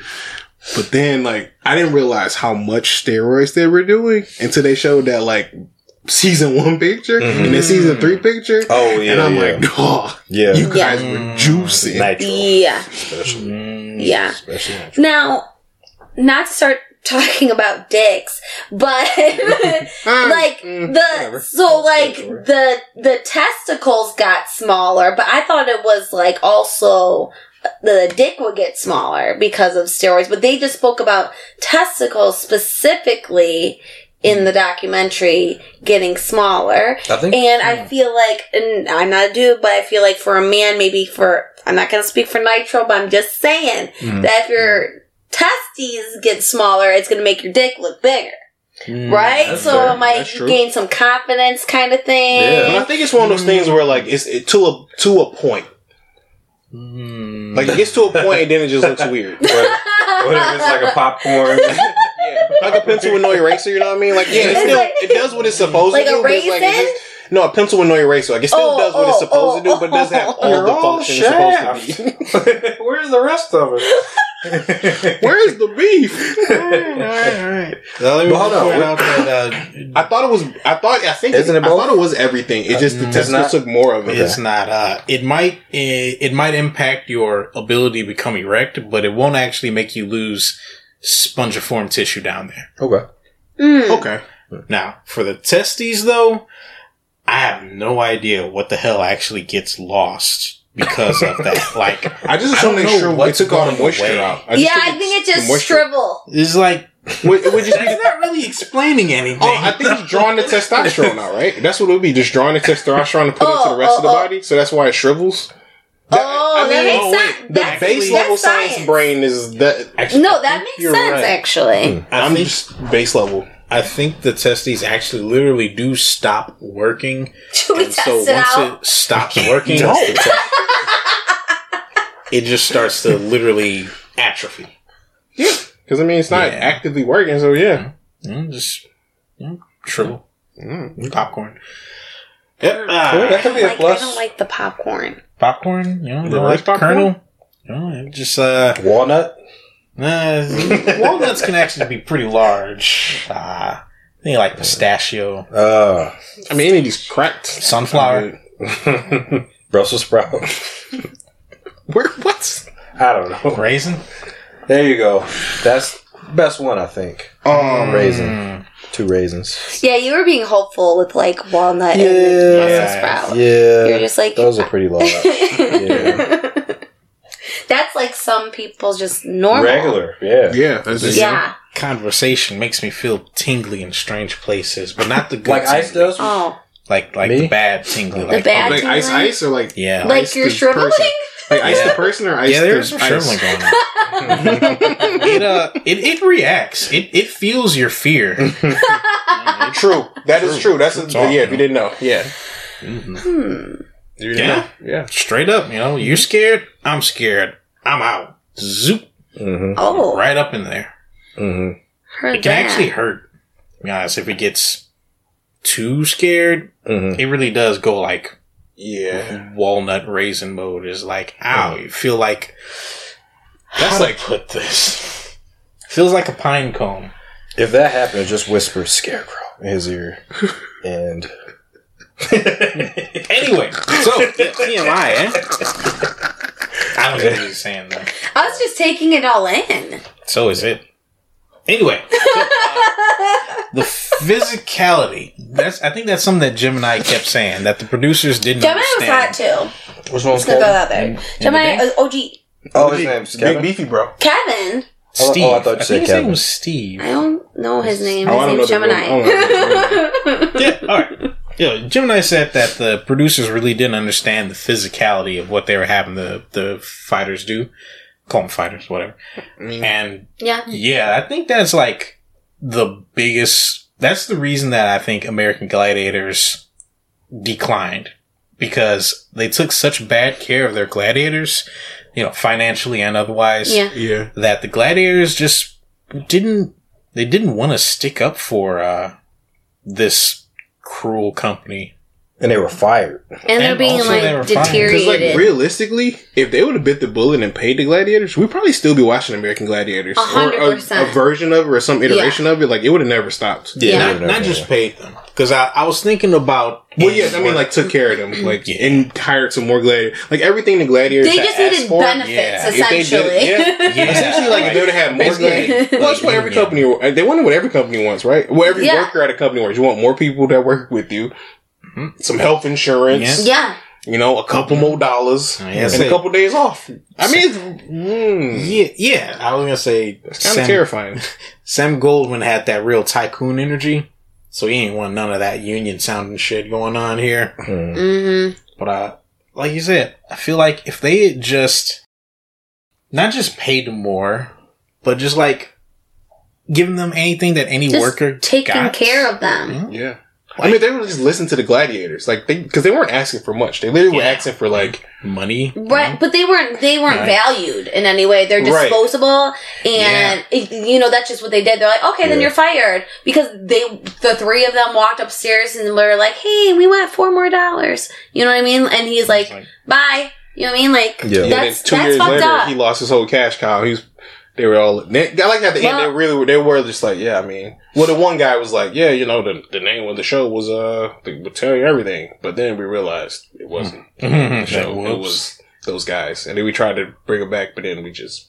But then, like, I didn't realize how much steroids they were doing until they showed that, like, season one picture and then season three picture. Oh yeah. and I'm yeah. like, oh, yeah. you guys were juicing. Nitro. Yeah. Especially. Mm, Yeah. Especially. Now, not to start talking about dicks, but like mm, the whatever. so like the the testicles got smaller, but I thought it was like also the dick would get smaller because of steroids, but they just spoke about testicles specifically in the documentary getting smaller. I think. And I feel like, and I'm not a dude, but I feel like for a man, maybe for, I'm not going to speak for Nitro, but I'm just saying Mm. that if your testes get smaller, it's going to make your dick look bigger. Mm. right? So fair. it might gain some confidence kind of thing. Yeah. But I think it's one of those things where like it's it, to a to a point. Mm. Like it gets to a point and then it just looks weird. What, what if it's like a popcorn? yeah, like a pencil with no eraser. You know what I mean? Like yeah, it, It's still, like- it does what it's supposed Like to do. a but it's like, it raisin? no, a pencil with no eraser. Like it still Oh, does what it's oh, supposed to do, oh, but it doesn't have all the all functions it's supposed to be. Where's the rest of it? Where's the beef? Now, let me But hold on, out that uh, I thought it was. I thought. I think. Isn't it I both? thought it was everything. It just the Mm, testicles not- took more of it. it's not. Uh, it might it, it might impact your ability to become erect, but it won't actually make you lose spongiform tissue down there. Okay. Mm. Okay. Now, for the testes, though, I have no idea what the hell actually gets lost because of that. Like, I just I assumed don't they know shriveled. They what's took all the moisture away. out. I just yeah, I think it just moisture. shrivel. it's like Would, it would just be. that's not really explaining anything. Oh, I think it's drawing the testosterone out, right? That's what it would be, just drawing the testosterone and put it into Oh, the rest of the oh, oh. body. So that's why it shrivels. Oh, that makes oh, sense. wait, The That's- base that's level science. science. brain is that. Actually, No, that makes sense right. actually. Hmm. I I'm think just base level. I think the testes actually literally do stop working. Should we and test so it once out? it stops working, No. it just starts to literally atrophy. Yeah, because I mean it's not Yeah. actively working. So yeah, You know, just you know, shrivel Mm. popcorn. Yep. Cool, Ah, that could be a like, I don't like the popcorn. popcorn. You know, The the rice like popcorn? kernel. You know, just uh, Walnut. Uh, walnuts can actually be pretty large. Uh, I think like pistachio, Uh, I mean any of these cracked sunflower. Brussels sprout. Where what? I don't know. raisin. There you go. That's best one, I think. Um, Raisin. Mm. Two raisins. Yeah, you were being hopeful with like walnut Yeah. and Brussels sprout. Yeah. You're just like Those are pretty low. yeah. That's like some people just normal. Regular. Yeah. yeah, that's just, Yeah. Conversation makes me feel tingly in strange places, but not the good. Like ice does? Oh, Like like Me? the bad tingly. Like bad- like ice, tingling? ice, or like yeah. like ice you're the shriveling? person. like ice Yeah. the person or ice yeah, there's the some ice? shriveling going on. it uh, it, it reacts. It it feels your fear. True, that is true. That's a, talk, yeah. If you didn't know, yeah, Mhm. Hmm. You didn't Yeah. know. yeah. Straight up, you know, you're scared. I'm scared. I'm out. Zoop Mm-hmm. Oh, right up in there. Mm-hmm. heard It can that. actually hurt. To be honest, if it gets too scared, Mm-hmm. it really does go like Yeah. walnut raisin mode. Is like, ow, you feel like That's how like- to put this. Feels like a pine cone. If that happens, just whisper "scarecrow" in his ear, and Anyway, so TMI, eh? I don't know what he's saying though. I was just taking it all in. So is it. Anyway, so, uh, the physicality. That's I think that's something that Gemini kept saying that the producers didn't Gemini was understand. hot too. which one's Let's go out there. In- in Gemini, the uh, OG. Oh, his name's Kevin. Big beefy bro. Kevin. Oh, oh, Steve. I thought you think said his Kevin. name was Steve. I don't know his name. Oh, I His don't name's know the Gemini. yeah, all right. Yeah, Gemini said that the producers really didn't understand the physicality of what they were having the the fighters do. Call them fighters, whatever. I And yeah. Yeah, I think that's like the biggest. That's the reason that I think American Gladiators declined because they took such bad care of their gladiators, you know, financially and otherwise, Yeah. yeah. that the gladiators just didn't they didn't want to stick up for uh, this cruel company. And they were fired. And they're being also they were like fine. 'Cause, Because like deteriorated. realistically, if they would have bit the bullet and paid the gladiators, we'd probably still be watching American Gladiators A hundred or a, a version of it or some iteration of it. Like it would have never stopped. Yeah. Not, not just paid them because I, I was thinking about. Well, yeah, I mean, like took care of them, mm-hmm. like Yeah. and hired some more gladiators. Like everything the gladiators they had just asked needed for, benefits, yeah. If they did- essentially. yeah. Yeah. Essentially, like if they would have had more gladiators. Well, that's what every company. They want what every company wants, right? Well, every Yeah. worker at a company wants. You want more people that work with you, Mhm. some health insurance. yeah. You know, a couple more dollars Oh, and say- a couple days off. I mean, it's, mm, Yeah, yeah. I was gonna say it's kind of terrifying. Sam Goldwyn had that real tycoon energy, so he ain't want none of that union sounding shit going on here. Mm. hmm But uh, like you said, I feel like if they had just not just paid more, but just like giving them anything that any Just worker taking got, care of them. Yeah. I mean, they would just listen to the gladiators, like they because they weren't asking for much. They literally were asking for like money, Right, but they weren't they weren't Right. valued in any way. They're Right. disposable, and it- you know that's just what they did. They're like, okay, then you're fired because they the three of them walked upstairs and were like, hey, we want four more dollars. You know what I mean? And he's like, like- bye. You know what I mean? Like Yeah. and then that's two that's years later up. he lost his whole cash cow. He's they were all they, I like at the end they really were they were just like yeah I mean well the one guy was like yeah you know the the name of the show was uh they would tell you everything but then we realized it wasn't the show it was those guys and then we tried to bring it back but then we just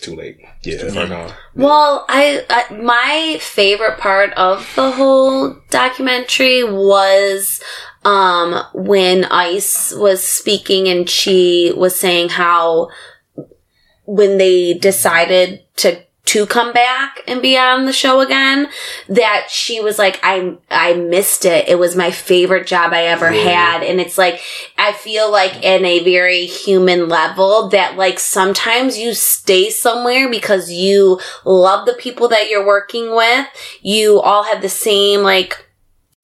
too late Yeah. too far. Well, I, I my favorite part of the whole documentary was um when Ice was speaking and she was saying how when they decided to to come back and be on the show again that she was like I I missed it. It was my favorite job I ever had and it's like I feel like in a very human level that like sometimes you stay somewhere because you love the people that you're working with. You all have the same like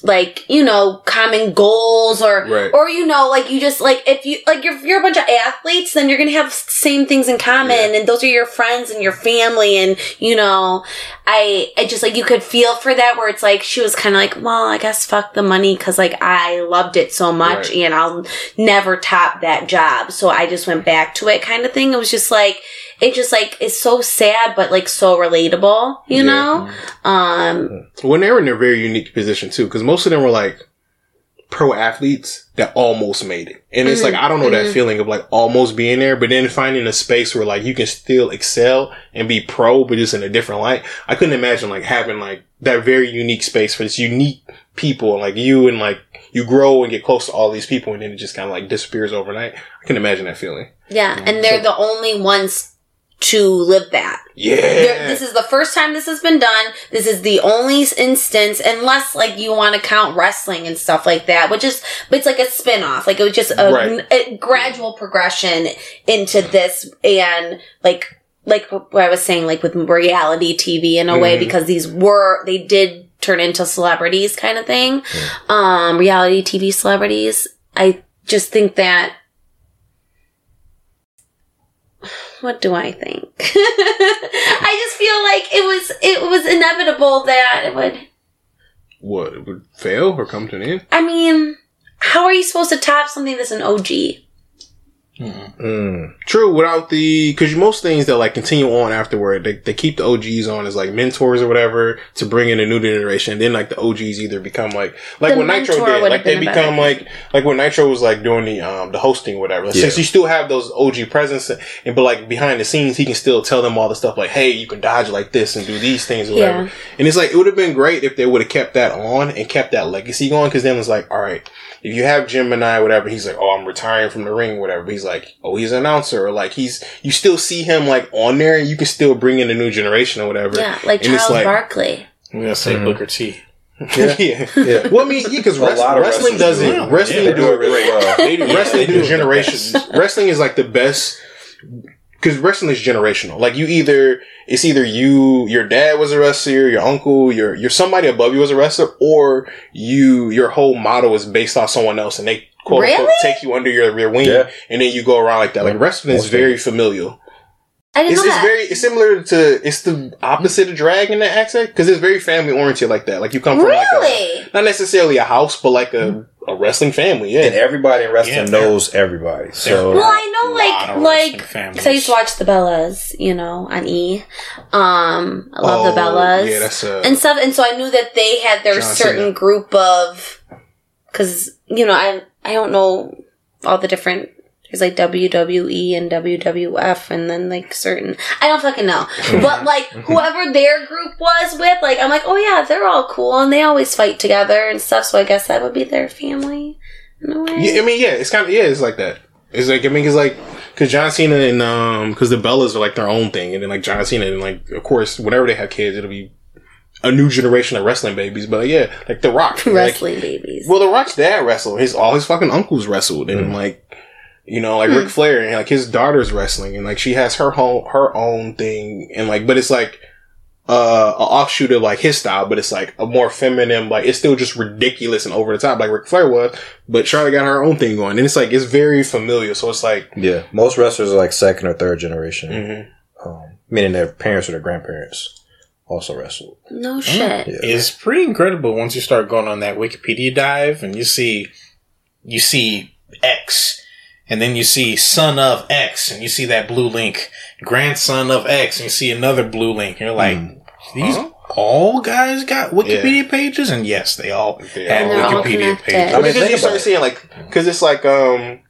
like you know common goals or Right. or you know like you just like if you like you're, you're a bunch of athletes then you're gonna have same things in common Yeah. and those are your friends and your family and you know i i just like you could feel for that where it's like she was kind of like well i guess fuck the money because like i loved it so much Right. and i'll never top that job so i just went back to it kind of thing it was just like it just like is so sad but like so relatable you Yeah. know um when they were in a very unique position too, because most of them were like pro athletes that almost made it, and it's like mm-hmm. I don't know that mm-hmm. feeling of like almost being there, but then finding a space where like you can still excel and be pro, but just in a different light. I couldn't imagine like having like that very unique space for this unique people, and like you and like you grow and get close to all these people, and then it just kind of like disappears overnight. I can imagine that feeling. yeah mm-hmm. and they're the only ones to live that Yeah, There- this is the first time this has been done. This is the only instance, unless like you want to count wrestling and stuff like that, which is, but it's like a spin off. Like it was just a, Right. a gradual progression into this and like, like what I was saying, like with reality TV in a way, Mhm. because these were, they did turn into celebrities kind of thing. Um, reality TV celebrities. I just think that what do I think? I just feel like it was it was inevitable that it would. what it would fail or come to an end. I mean, how are you supposed to top something that's an OG? Mm. True, without the because most things that like continue on afterward, they, they keep the OGs on as like mentors or whatever to bring in a new generation. And then like the OGs either become like like The what Nitro did, like they been better become like like when Nitro was like doing the um the hosting or whatever. Yeah. Since you still have those OG presence, and but like behind the scenes, he can still tell them all the stuff like, hey, you can dodge like this and do these things or whatever. Yeah. And it's like it would have been great if they would have kept that on and kept that legacy going. Because then it's like, all right, if you have Gemini, whatever, he's like, oh, I'm retiring from the ring, whatever. But he's like, oh, he's an announcer, or like he's you still see him like on there, and you can still bring in a new generation or whatever. Yeah, like And Charles like- Barkley. I'm gonna say Mhm. Booker T. Yeah. Yeah. Well, I mean, yeah, because A lot wrestling doesn't do it. wrestling Yeah, do do it it really well. They do Yeah, wrestling they do do generations. wrestling is like the best because wrestling is generational. Like you either it's either you your dad was a wrestler, your uncle, your your somebody above you was a wrestler, or you your whole model is based off someone else, and they quote unquote take you under your your wing, Yeah. and then you go around like that. Like wrestling is very familial. I didn't It's, know it's very it's similar to it's the opposite of drag in that accent because it's very family oriented like that. Like you come from like really? a not necessarily a house, but like a, a wrestling family. And Yeah, everybody in wrestling Yeah, knows everybody. So well, I know, like, wrestling like, families. because I used to watch the Bellas, you know, on E. Um, I love the Oh, Bellas. Yeah, that's uh, and stuff. And so I knew that they had their John certain Cena. group of, because you know, I I don't know all the different. There's like WWE and WWF, and then like certain. I don't fucking know, but like whoever their group was with, like I'm like, oh yeah, they're all cool, and they always fight together and stuff. So I guess that would be their family in a way. yeah, I mean, yeah, it's kind of yeah, it's like that. It's like I mean, it's like because John Cena and um because the Bellas are like their own thing, and then like John Cena and like of course whenever they have kids, it'll be a new generation of wrestling babies. But yeah, like The Rock, like, Wrestling babies. Well, The Rock's dad wrestled. His all his fucking uncles wrestled, and like you know, like Ric Flair, and like his daughter's wrestling, and like she has her whole her own thing, and like, but it's like uh, a offshoot of like his style, but it's like a more feminine, like it's still just ridiculous and over the top, like Ric Flair was. But Charlotte got her own thing going, and it's like it's very familiar. So it's like, yeah, most wrestlers are like second or third generation, mhm. um, meaning their parents or their grandparents also wrestled. No shit. Yeah. It's pretty incredible once you start going on that Wikipedia dive and you see you see X and then you see son of X and you see that blue link, grandson of X and you see another blue link. And you're like, these Huh? all guys got Wikipedia pages? And yes, they all They have all- They're all Wikipedia pages. I mean, because you start seeing like, because it's like um.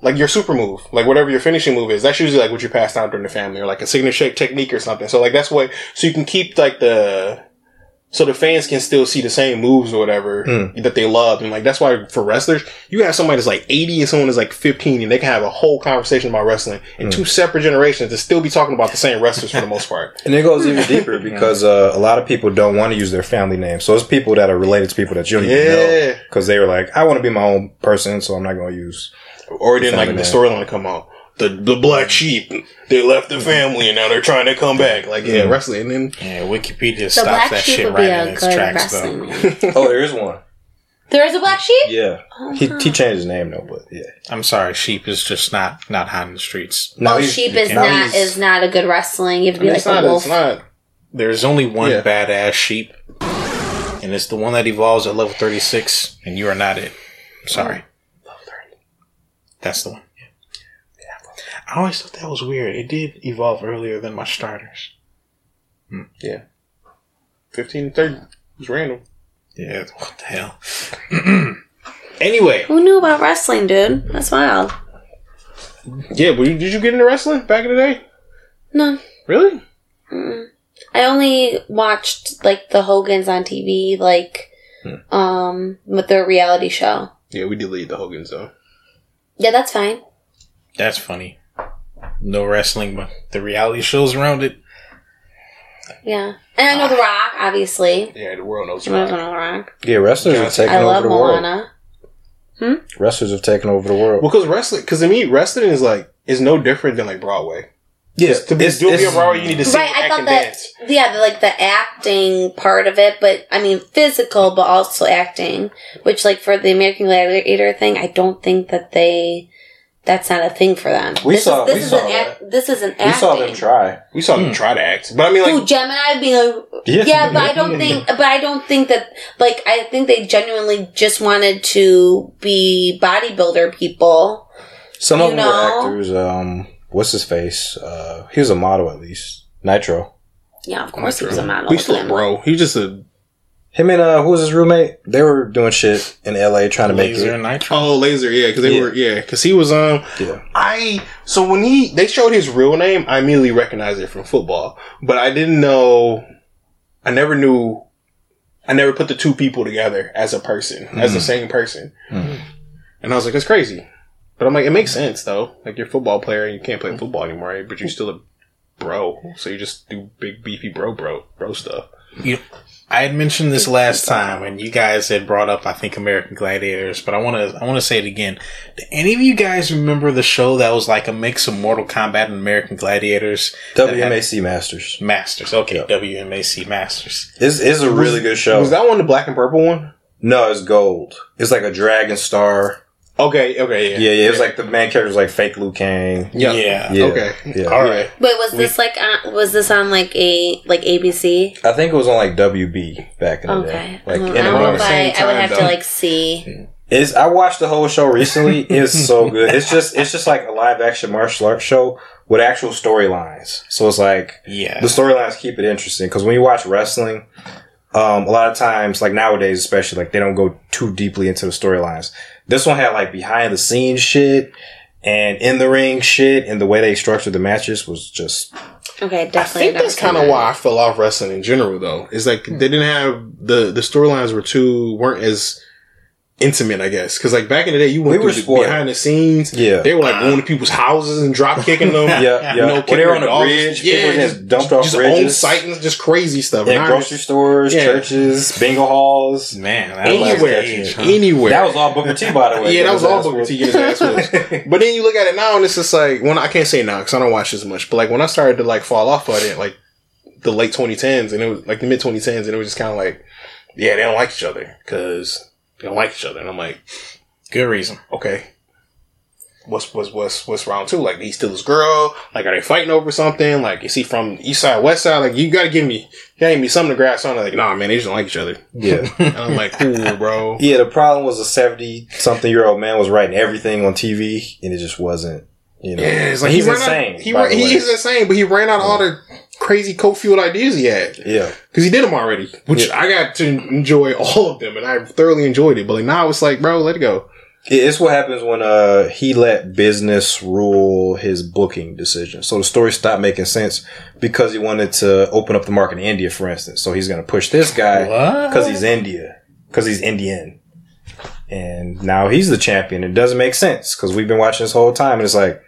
Like your super move, like whatever your finishing move is, that's usually like what you pass down during the family, or like a signature technique or something. So like that's what, so you can keep like the, so the fans can still see the same moves or whatever Hmm. that they love, and like that's why for wrestlers, you have somebody that's like eighty and someone that's like fifteen, and they can have a whole conversation about wrestling in two separate generations to still be talking about the same wrestlers for the most part. And it goes even deeper because uh, a lot of people don't want to use their family name. So it's people that are related to people that you don't even know. Because they were like, I want to be my own person, so I'm not going to use. Or then like the storyline come out. The, the black sheep, they left the family and now they're trying to come back. Like, yeah, Mm. wrestling. And then Yeah, Wikipedia The stops black that sheep shit right in its tracks though. Oh, there is one. There is a black sheep? Yeah. He, he changed his name though, but yeah. I'm sorry, sheep is just not not hot in the streets. No, oh, sheep is now not is not a good wrestling. You have to be it's, like not, a wolf. it's not. There's only one Yeah. badass sheep, and it's the one that evolves at level 36, and you are not it. Sorry. That's the one. Yeah. I always thought that was weird. It did evolve earlier than my starters. Yeah, 15 30. It's random. Yeah, what the hell? anyway, Who knew about wrestling, dude? That's wild. Yeah, but you- did you get into wrestling back in the day? No. Really? Mm. I only watched like the Hogans on TV, like Hmm. um with their reality show. Yeah, we deleted the Hogans though. Yeah, that's fine. that's funny. No wrestling, but the reality shows around it. Yeah, and I know The ah. Rock, obviously. Yeah, the world knows. You know The Rock. Yeah, wrestlers have Johnson. taken I over love the world. Moana. Hmm? Wrestlers have taken over the world. Well, because wrestling, because to me, wrestling is like is no different than like Broadway. Yeah, To be, to be on Broadway, you need to sing, Right, I thought that. dance. Yeah, the, like the acting part of it, but I mean physical, but also acting. Which, like for the American Gladiator thing, I don't think that they. That's not a thing for them. We this saw- Is, this we is saw an act, This is an acting. we saw them try. We saw Hmm. them try to act, but I mean, Who like, Gemini being like, Yeah. yeah, but I don't think, but I don't think that, like, I think they genuinely just wanted to be bodybuilder people. Some of them know? were actors. Um, what's his face? Uh, he was a model at least. Nitro. Yeah, of course he was a model. we with still him. bro. He's just a Him and uh, who was his roommate? They were doing shit in L.A. trying to make Laser it. and Nitro. oh laser, yeah, because they Yeah. were yeah, because he was um. Yeah. I so when he they showed his real name, I immediately recognized it from football, but I didn't know. I never knew. I never put the two people together as a person, as the same person, Mhm. and I was like, "That's crazy." But I'm like, it makes sense though. Like you're a football player, and you can't play mm-hmm. football anymore, right? but you're still a bro, so you just do big beefy bro bro bro stuff. You, I had mentioned this last time, and you guys had brought up, I think, American Gladiators. But I want to, I want to say it again. Do any of you guys remember the show that was like a mix of Mortal Kombat and American Gladiators? WMAC Masters. Masters. Okay, Yep. WMAC Masters. It's, it's a really good show. Was that one the black and purple one? no, it's gold. It's like a dragon star. Okay, okay, yeah, Yeah, yeah. It was like the main character was like fake Liu Kang. yeah, Yeah. Yeah. Okay, Yeah. all right. But was this like on, was this on like a like ABC? I think it was on like WB back in the Okay, day. I Like don't, in I don't know around if the I, same I would time, have to like see. Is I watched the whole show recently. It's so good. It's just it's just like a live action martial arts show with actual storylines. So it's like Yeah. the storylines keep it interesting because when you watch wrestling, um, a lot of times, like nowadays, especially, like they don't go too deeply into the storylines. This one had like behind the scenes shit and in the ring shit, and the way they structured the matches was just Okay, I definitely. I think that's kind of that. why I fell off wrestling in general, though. It's like they didn't have the the storylines were too weren't as intimate, I guess. Because like back in the day, you went We through were the behind the scenes. Yeah. they were like going to people's houses and drop kicking them. yeah, yeah. You know, when they were on the dogs. bridge, yeah, people just, just dumped off just bridges. own sight just crazy stuff. in And I grocery just- stores, Yeah. churches, bingo halls. Man, that anywhere, the age, huh? anywhere. That was all Booker T, by the way. Yeah, that was His all Booker T his ass whooped. But then you look at it now, and it's just like when I can't say now because I don't watch as much. But like when I started to like fall off on it, like the late 2010s, and it was like the mid 2010s, and it was just kind of like, yeah, they don't like each other because they don't like each other, and I'm like, Good reason. okay, what's what's what's what's round two? Like, he still his girl? Like, are they fighting over something? Like, is he from east side, west side? Like, you got to give me, you gotta give me something to grasp on. Like, nah, man, they just don't like each other. Yeah. And I'm like, cool, bro. Yeah, the problem was a 70 something year old man was writing everything on TV and it just wasn't, you know. Yeah, it's like he's he insane. Out, he ran, the he is insane, but he ran out of all the crazy co-fueled ideas he had Yeah. because he did them already, which I got to enjoy all of them, and I thoroughly enjoyed it. But like now, it's like, bro, let it go. It's what happens when uh he let business rule his booking decision. So the story stopped making sense because he wanted to open up the market in India, for instance. So he's going to push this guy because he's India, because he's Indian, and now he's the champion. It doesn't make sense because we've been watching this whole time, and it's like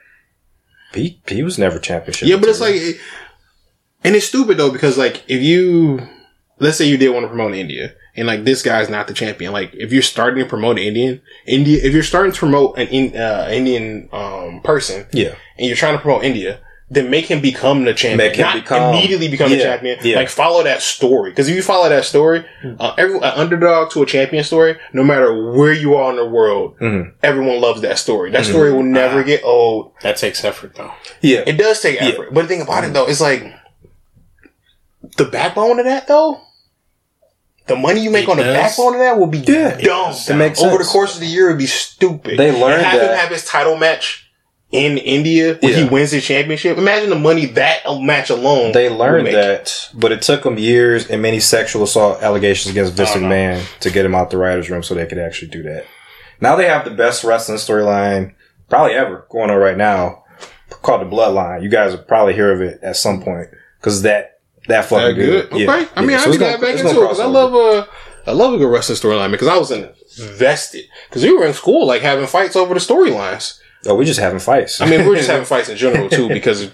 he he was never championship. Yeah, but it's material. like, and it's stupid though because like if you, let's say you did want to promote India, and like this guy's not the champion. Like if you're starting to promote an Indian, India, if you're starting to promote an in, uh, Indian um, person, yeah. and you're trying to promote India, then make him become the champion. Make him Not become- immediately become the champion. yeah. Like follow that story. Because if you follow that story, uh, every an underdog to a champion story, no matter where you are in the world, Mhm. everyone loves that story. That Mm-hmm. story will never Ah. get old. That takes effort, though. Yeah. It does take effort. But the thing about it though, is like the backbone of that though. The money you make It on the does. backbone of that will be Yeah, dumb. does. It makes Over the course of the year, it would be stupid. They learned have him that- have his title match in India when he wins his championship. Imagine the money that match alone. They would learned make. that, but it took them years and many sexual assault allegations against Vince no. McMahon to get him out the writers' room so they could actually do that. Now they have the best wrestling storyline probably ever going on right now, called the Bloodline. You guys will probably hear of it at some point because that that fucking That good. good. Okay. I mean, So I can gonna- dive back into it because I love a, I love a good wrestling storyline because I was invested because we were in school like having fights over the storylines. Oh, we're just having fights. I mean, we're just having fights in general too because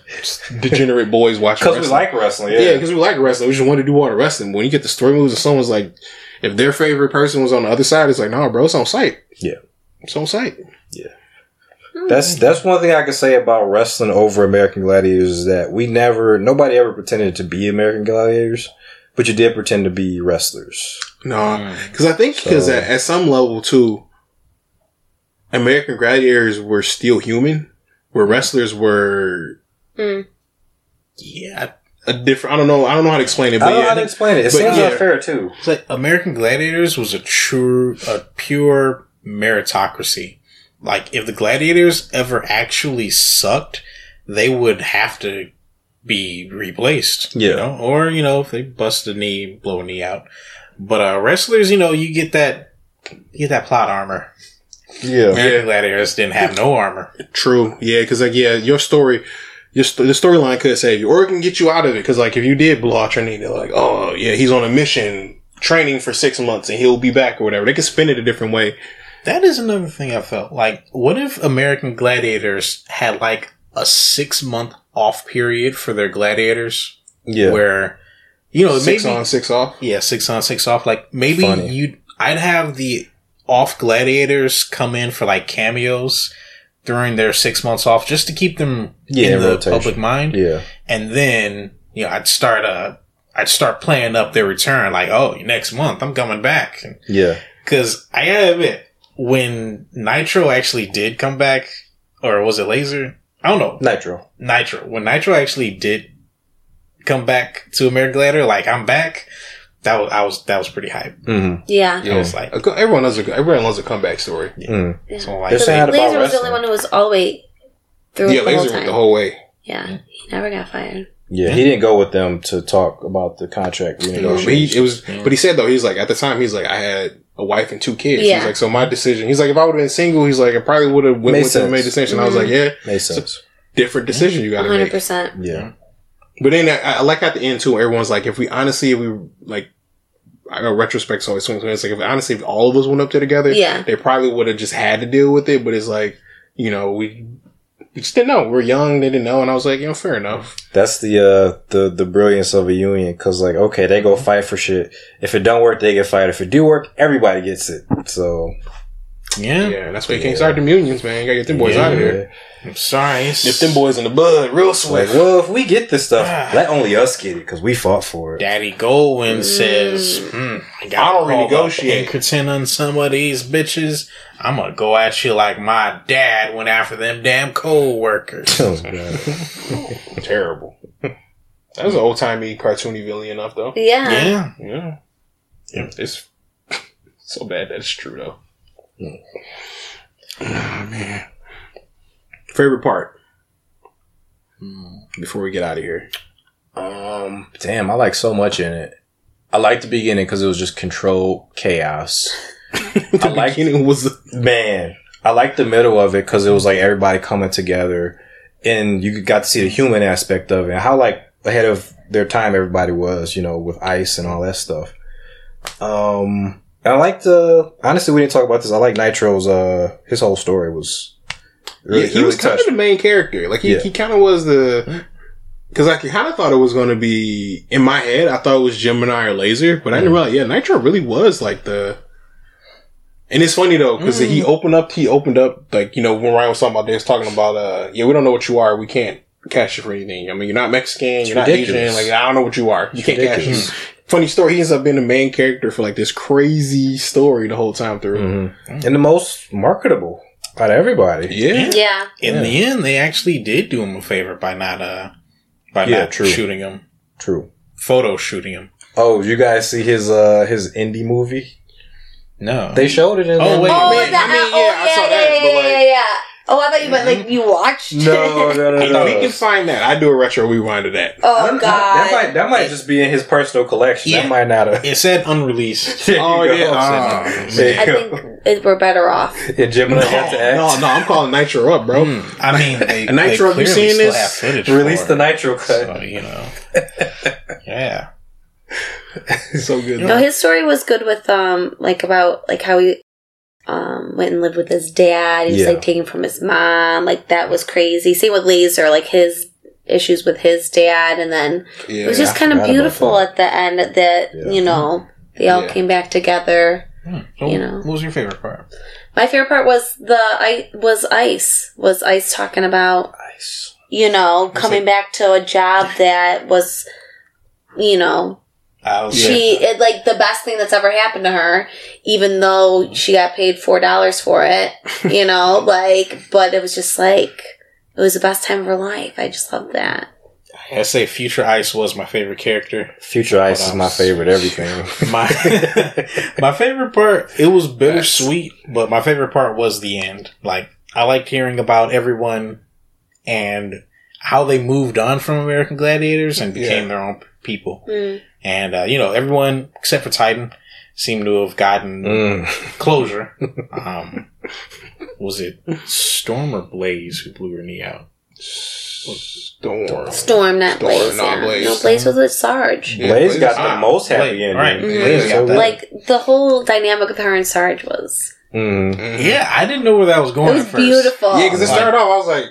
degenerate boys watching because we like wrestling. Yeah, Yeah, because we like wrestling. We just want to do all the wrestling. When you get the story moves and someone's like, if their favorite person was on the other side, it's like, nah, bro, it's on site. Yeah. It's on site. Mm. That's that's one thing I can say about wrestling over American Gladiators is that we never nobody ever pretended to be American Gladiators, but you did pretend to be wrestlers. No, because mm. I think because So- at, at some level too, American Gladiators were still human, where mm. wrestlers were Mm. Yeah. a different. I don't know. I don't know how to explain it, But I don't know how to explain it. It but seems yeah. unfair too. It's like American Gladiators was a true, a pure meritocracy. Like, if the Gladiators ever actually sucked, they would have to be replaced. Yeah. You know? Or, you know, if they bust a knee, blow a knee out. But, uh, wrestlers, you know, you get that, you get that plot armor. Yeah. American Gladiators didn't have no armor. True. Yeah, because like yeah, your story, your st- the storyline could save you, or it can get you out of it. Because like if you did blow out your knee, they're like, oh yeah, he's on a mission, training for six months, and he'll be back or whatever. They could spin it a different way. That is another thing I felt. Like, what if American Gladiators had like a six month off period for their gladiators? Yeah. Where, you know, six maybe, on, six off. yeah, six on, six off. Like, maybe Funny. you'd, I'd have the off gladiators come in for like cameos during their six months off just to keep them Yeah, in the rotation. public mind. yeah. And then, you know, I'd start, uh, I'd start playing up their return. Like, oh, next month I'm coming back. Yeah. Cause I gotta admit, when Nitro actually did come back, or was it Laser? I don't know. Nitro. Nitro. When Nitro actually did come back to American Gladiator, like I'm back. That was I was that was pretty hype. Mm-hmm. Yeah. I was like, everyone loves a everyone loves a comeback story. Mm. yeah. so like They're saying about Laser was the only one who was all the way through Yeah, it the whole Laser time. went the whole way. yeah, he never got fired. Yeah, he didn't go with them to talk about the contract But renegotiation. he, it was, but he said though he's like at the time he's like I had a wife and two kids. Yeah. He's like so my decision. He's like if I would have been single, he's like I probably would have went Made with him and made the sense. decision. I was like yeah, Makes sense. different decision you got to make. 100%. Yeah. But then I, I like at the end too. Everyone's like, if we honestly, if we like, I know retrospect's always swings. It's like if honestly, if all of us went up there together, Yeah. they probably would have just had to deal with it. But it's like, you know, we we just didn't know. We are young, they didn't know, and I was like, you know, fair enough. That's the uh the the brilliance of a union because like okay they go fight for shit. If it don't work, they get fired. If it do work, everybody gets it. So yeah, Yeah, that's why you can't start them unions, man. You gotta get them boys out of here. I'm sorry. It's, Nip them boys in the bud, real Like, swift. well, if we get this stuff, let only us get it because we fought for it. Daddy Goldwyn says, mm, I, I don't call up renegotiate. Pinkerton on some of these bitches. I'm gonna go at you like my dad went after them damn coal workers. Oh, God. Terrible. That was an old timey cartoony villain enough, though. Yeah. yeah. Yeah, Yeah. it's so bad that it's true though. Oh man. Favorite part before we get out of here. Um, damn, I like so much in it. I like the beginning because it was just controlled chaos. the I like- beginning was Man, I like the middle of it because it was like everybody coming together, and you got to see the human aspect of it. How like ahead of their time everybody was, you know, with ice and all that stuff. Um, I like the honestly, we didn't talk about this. I like Nitro's. Uh, his whole story was really, yeah, he really was kind of the main character. Like he, Yeah. he kind of was the because I kind of thought it was going to be in my head. I thought it was Gemini or Laser, but I didn't realize. Yeah, Nitro really was like the. And it's funny though because he opened up. He opened up like you know when Ryan was talking about this, talking about uh yeah we don't know what you are. We can't cash you for anything. I mean you're not Mexican. You're not. Asian. Like I don't know what you are. You can't cash you. ridiculous. Funny story. He ends up being the main character for like this crazy story the whole time through. Mhm. and the most marketable out of everybody. Yeah. Yeah. In Yeah. the end, they actually did do him a favor by not uh by Yeah, not true. shooting him, True. photo shooting him. Oh, you guys see his uh his indie movie? No, They showed it in. Oh, the- wait. Oh, man, that, I mean, oh, yeah, I saw yeah, that, yeah, but, yeah, like- yeah, yeah. Oh, I thought you meant like you watched. No, no, no, Hey, no. we can find that. I do a retro rewind of that. oh That- God. That might that might just be in his personal collection. Yeah. That might not have. it said unreleased. Oh, yeah. Ah. There you I think it, we're better off. Yeah, Gemini had to act. No, no, I'm calling Nitro up, bro. Hmm. I mean, they, And they Nitro, have you clearly seen this? Release the. Nitro cut. So, you know, yeah. so good. No, his story was good with um like about like how he um went and lived with his dad. He was Yeah. like taken from his mom. Like that was crazy. Same with Laser, like his issues with his dad, and then yeah, it was just I kind of beautiful at the end that Yeah. you know they all Yeah. came back together. Hmm. So You know. what was your favorite part? My favorite part was the I was Ice was Ice talking about Nice. you know coming back to a job that was you know I was she it like the best thing that's ever happened to her even though she got paid four dollars for it you know like but it was just like it was the best time of her life i just love that I say Future Ice was my favorite character. Future Ice is my favorite. Everything. My my favorite part it was bittersweet, but my favorite part was the end. Like I liked hearing about everyone and how they moved on from American Gladiators and became Yeah. their own people. Mm. And uh, you know, everyone except for Titan seemed to have gotten Mm. closure. um, was it Storm or Blaze who blew her knee out? Storm. storm not Storm, blaze not yeah. Blaze. no blaze was with sarge Yeah, Blaze Blaze- got ah, the most happy Blaze, ending. right. Mhm. Blaze got that. like the whole dynamic with her and sarge was Mm. Mhm. Yeah, I didn't know where that was going. it was at first. beautiful Yeah, because it started off, I was like,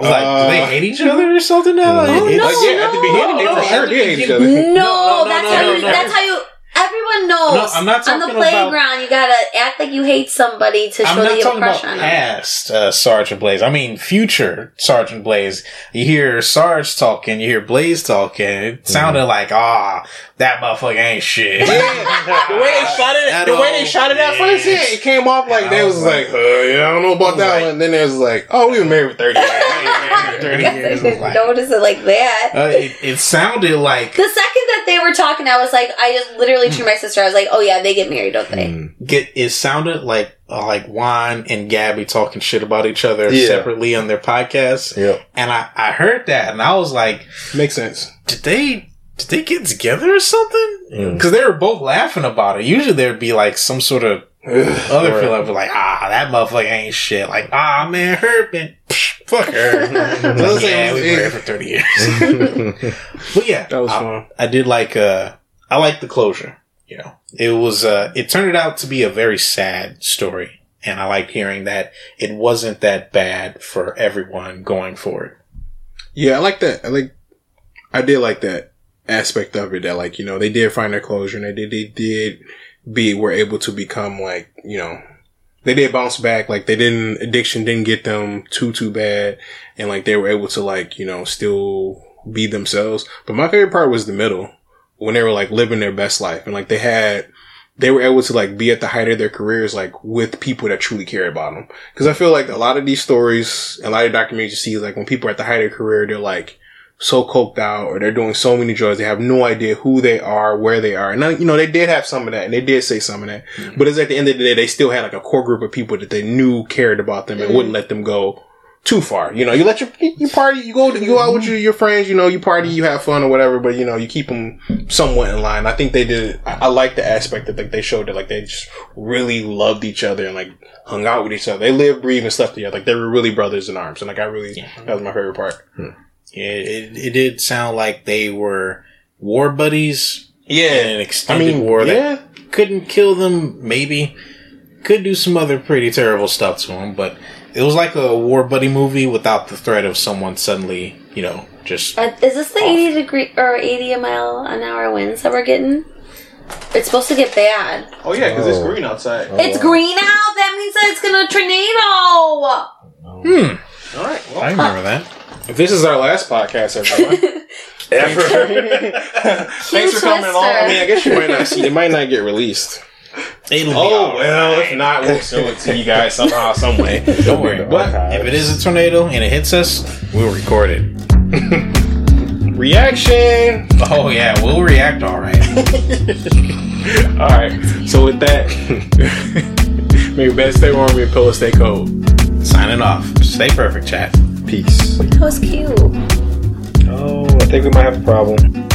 I was like, Uh, do they hate each other or something now? Oh, Like, no, like, yeah, at the beginning, they no, for sure the did hate each other. no, No, no, that's how you that's how you Everyone knows. No, I'm not On the talking about- playground, you gotta act like you hate somebody to I'm show that not you have a crush on them. past uh, Sergeant Blaze. I mean future Sergeant Blaze. You hear Sarge talking, you hear Blaze talking. It sounded like, ah, that motherfucker ain't shit. Yeah. the way they shot it, That the way they shot it at first, yeah, it came off like they was like, uh, yeah, I don't know about that Right. one. Then it was like, oh, we were married for thirty years. We ain't married for 30 Yes, years. I It was didn't like- notice it like that. Uh, it, it sounded like The second that they were talking, I was like, I just literally turned to my sister. I was like, "Oh yeah, they get married, don't they?" Mm. get it sounded like uh, like Juan and Gabby talking shit about each other Yeah. separately on their podcast. Yep. And I, I heard that and I was like, Makes sense. did they did they get together or something? Mm. Because they were both laughing about it. Usually there'd be like some sort of other Right. feel would like, ah, that motherfucker ain't shit. Like, ah, man, her man, fuck her. Those yeah, things- we married for thirty years. but yeah, That was I, fun. I did like uh I like the closure. You know, it was uh it turned out to be a very sad story, and I liked hearing that it wasn't that bad for everyone going forward. Yeah, I like that. I like. I did like that aspect of it. That like you know they did find their closure, and they did they did be were able to become like you know they did bounce back. Like they didn't addiction didn't get them too too bad, and like they were able to like you know still be themselves. But my favorite part was the middle when they were like living their best life, and like they had they were able to like be at the height of their careers like with people that truly care about them. Because I feel like a lot of these stories, a lot of documentaries you see, like when people are at the height of their career, they're like so coked out or they're doing so many drugs, they have no idea who they are, where they are. And you know, they did have some of that and they did say some of that. Mm-hmm. But it's at the end of the day, they still had like a core group of people that they knew cared about them and wouldn't mm-hmm. let them go too far. You know, you let your, you party, you go, you go out with mm-hmm. your, your friends, you know, you party, you have fun or whatever, but you know, you keep them somewhat in line. I think they did, I, I like the aspect that like, they showed that like they just really loved each other and like hung out with each other. They lived, breathed, and slept together. Like they were really brothers in arms. And like I really, that was my favorite part. Hmm. Yeah, it, it did sound like they were war buddies in an I extended mean, war yeah. that couldn't kill them. Maybe could do some other pretty terrible stuff to them, but it was like a war buddy movie without the threat of someone suddenly, you know, just Uh, is this the eighty degree or eighty mile an hour winds that we're getting? It's supposed to get bad. Oh yeah, because Oh. it's green outside. It's green out. That means that it's gonna tornado. hmm. All right. Well, I remember that. If this is our last podcast, everyone. Ever. Thanks for coming along. I mean, I guess you might not see. It might not get released. It'll Oh all well, right. if not, we'll show it to you guys somehow, some way. Don't worry. But If it is a tornado and it hits us, we'll record it. reaction. Oh yeah, we'll react all right. All right. So with that, maybe best stay warm, and pillow stay cold. Signing off. Stay perfect, chat. Peace. That was cute. Oh, I think we might have a problem.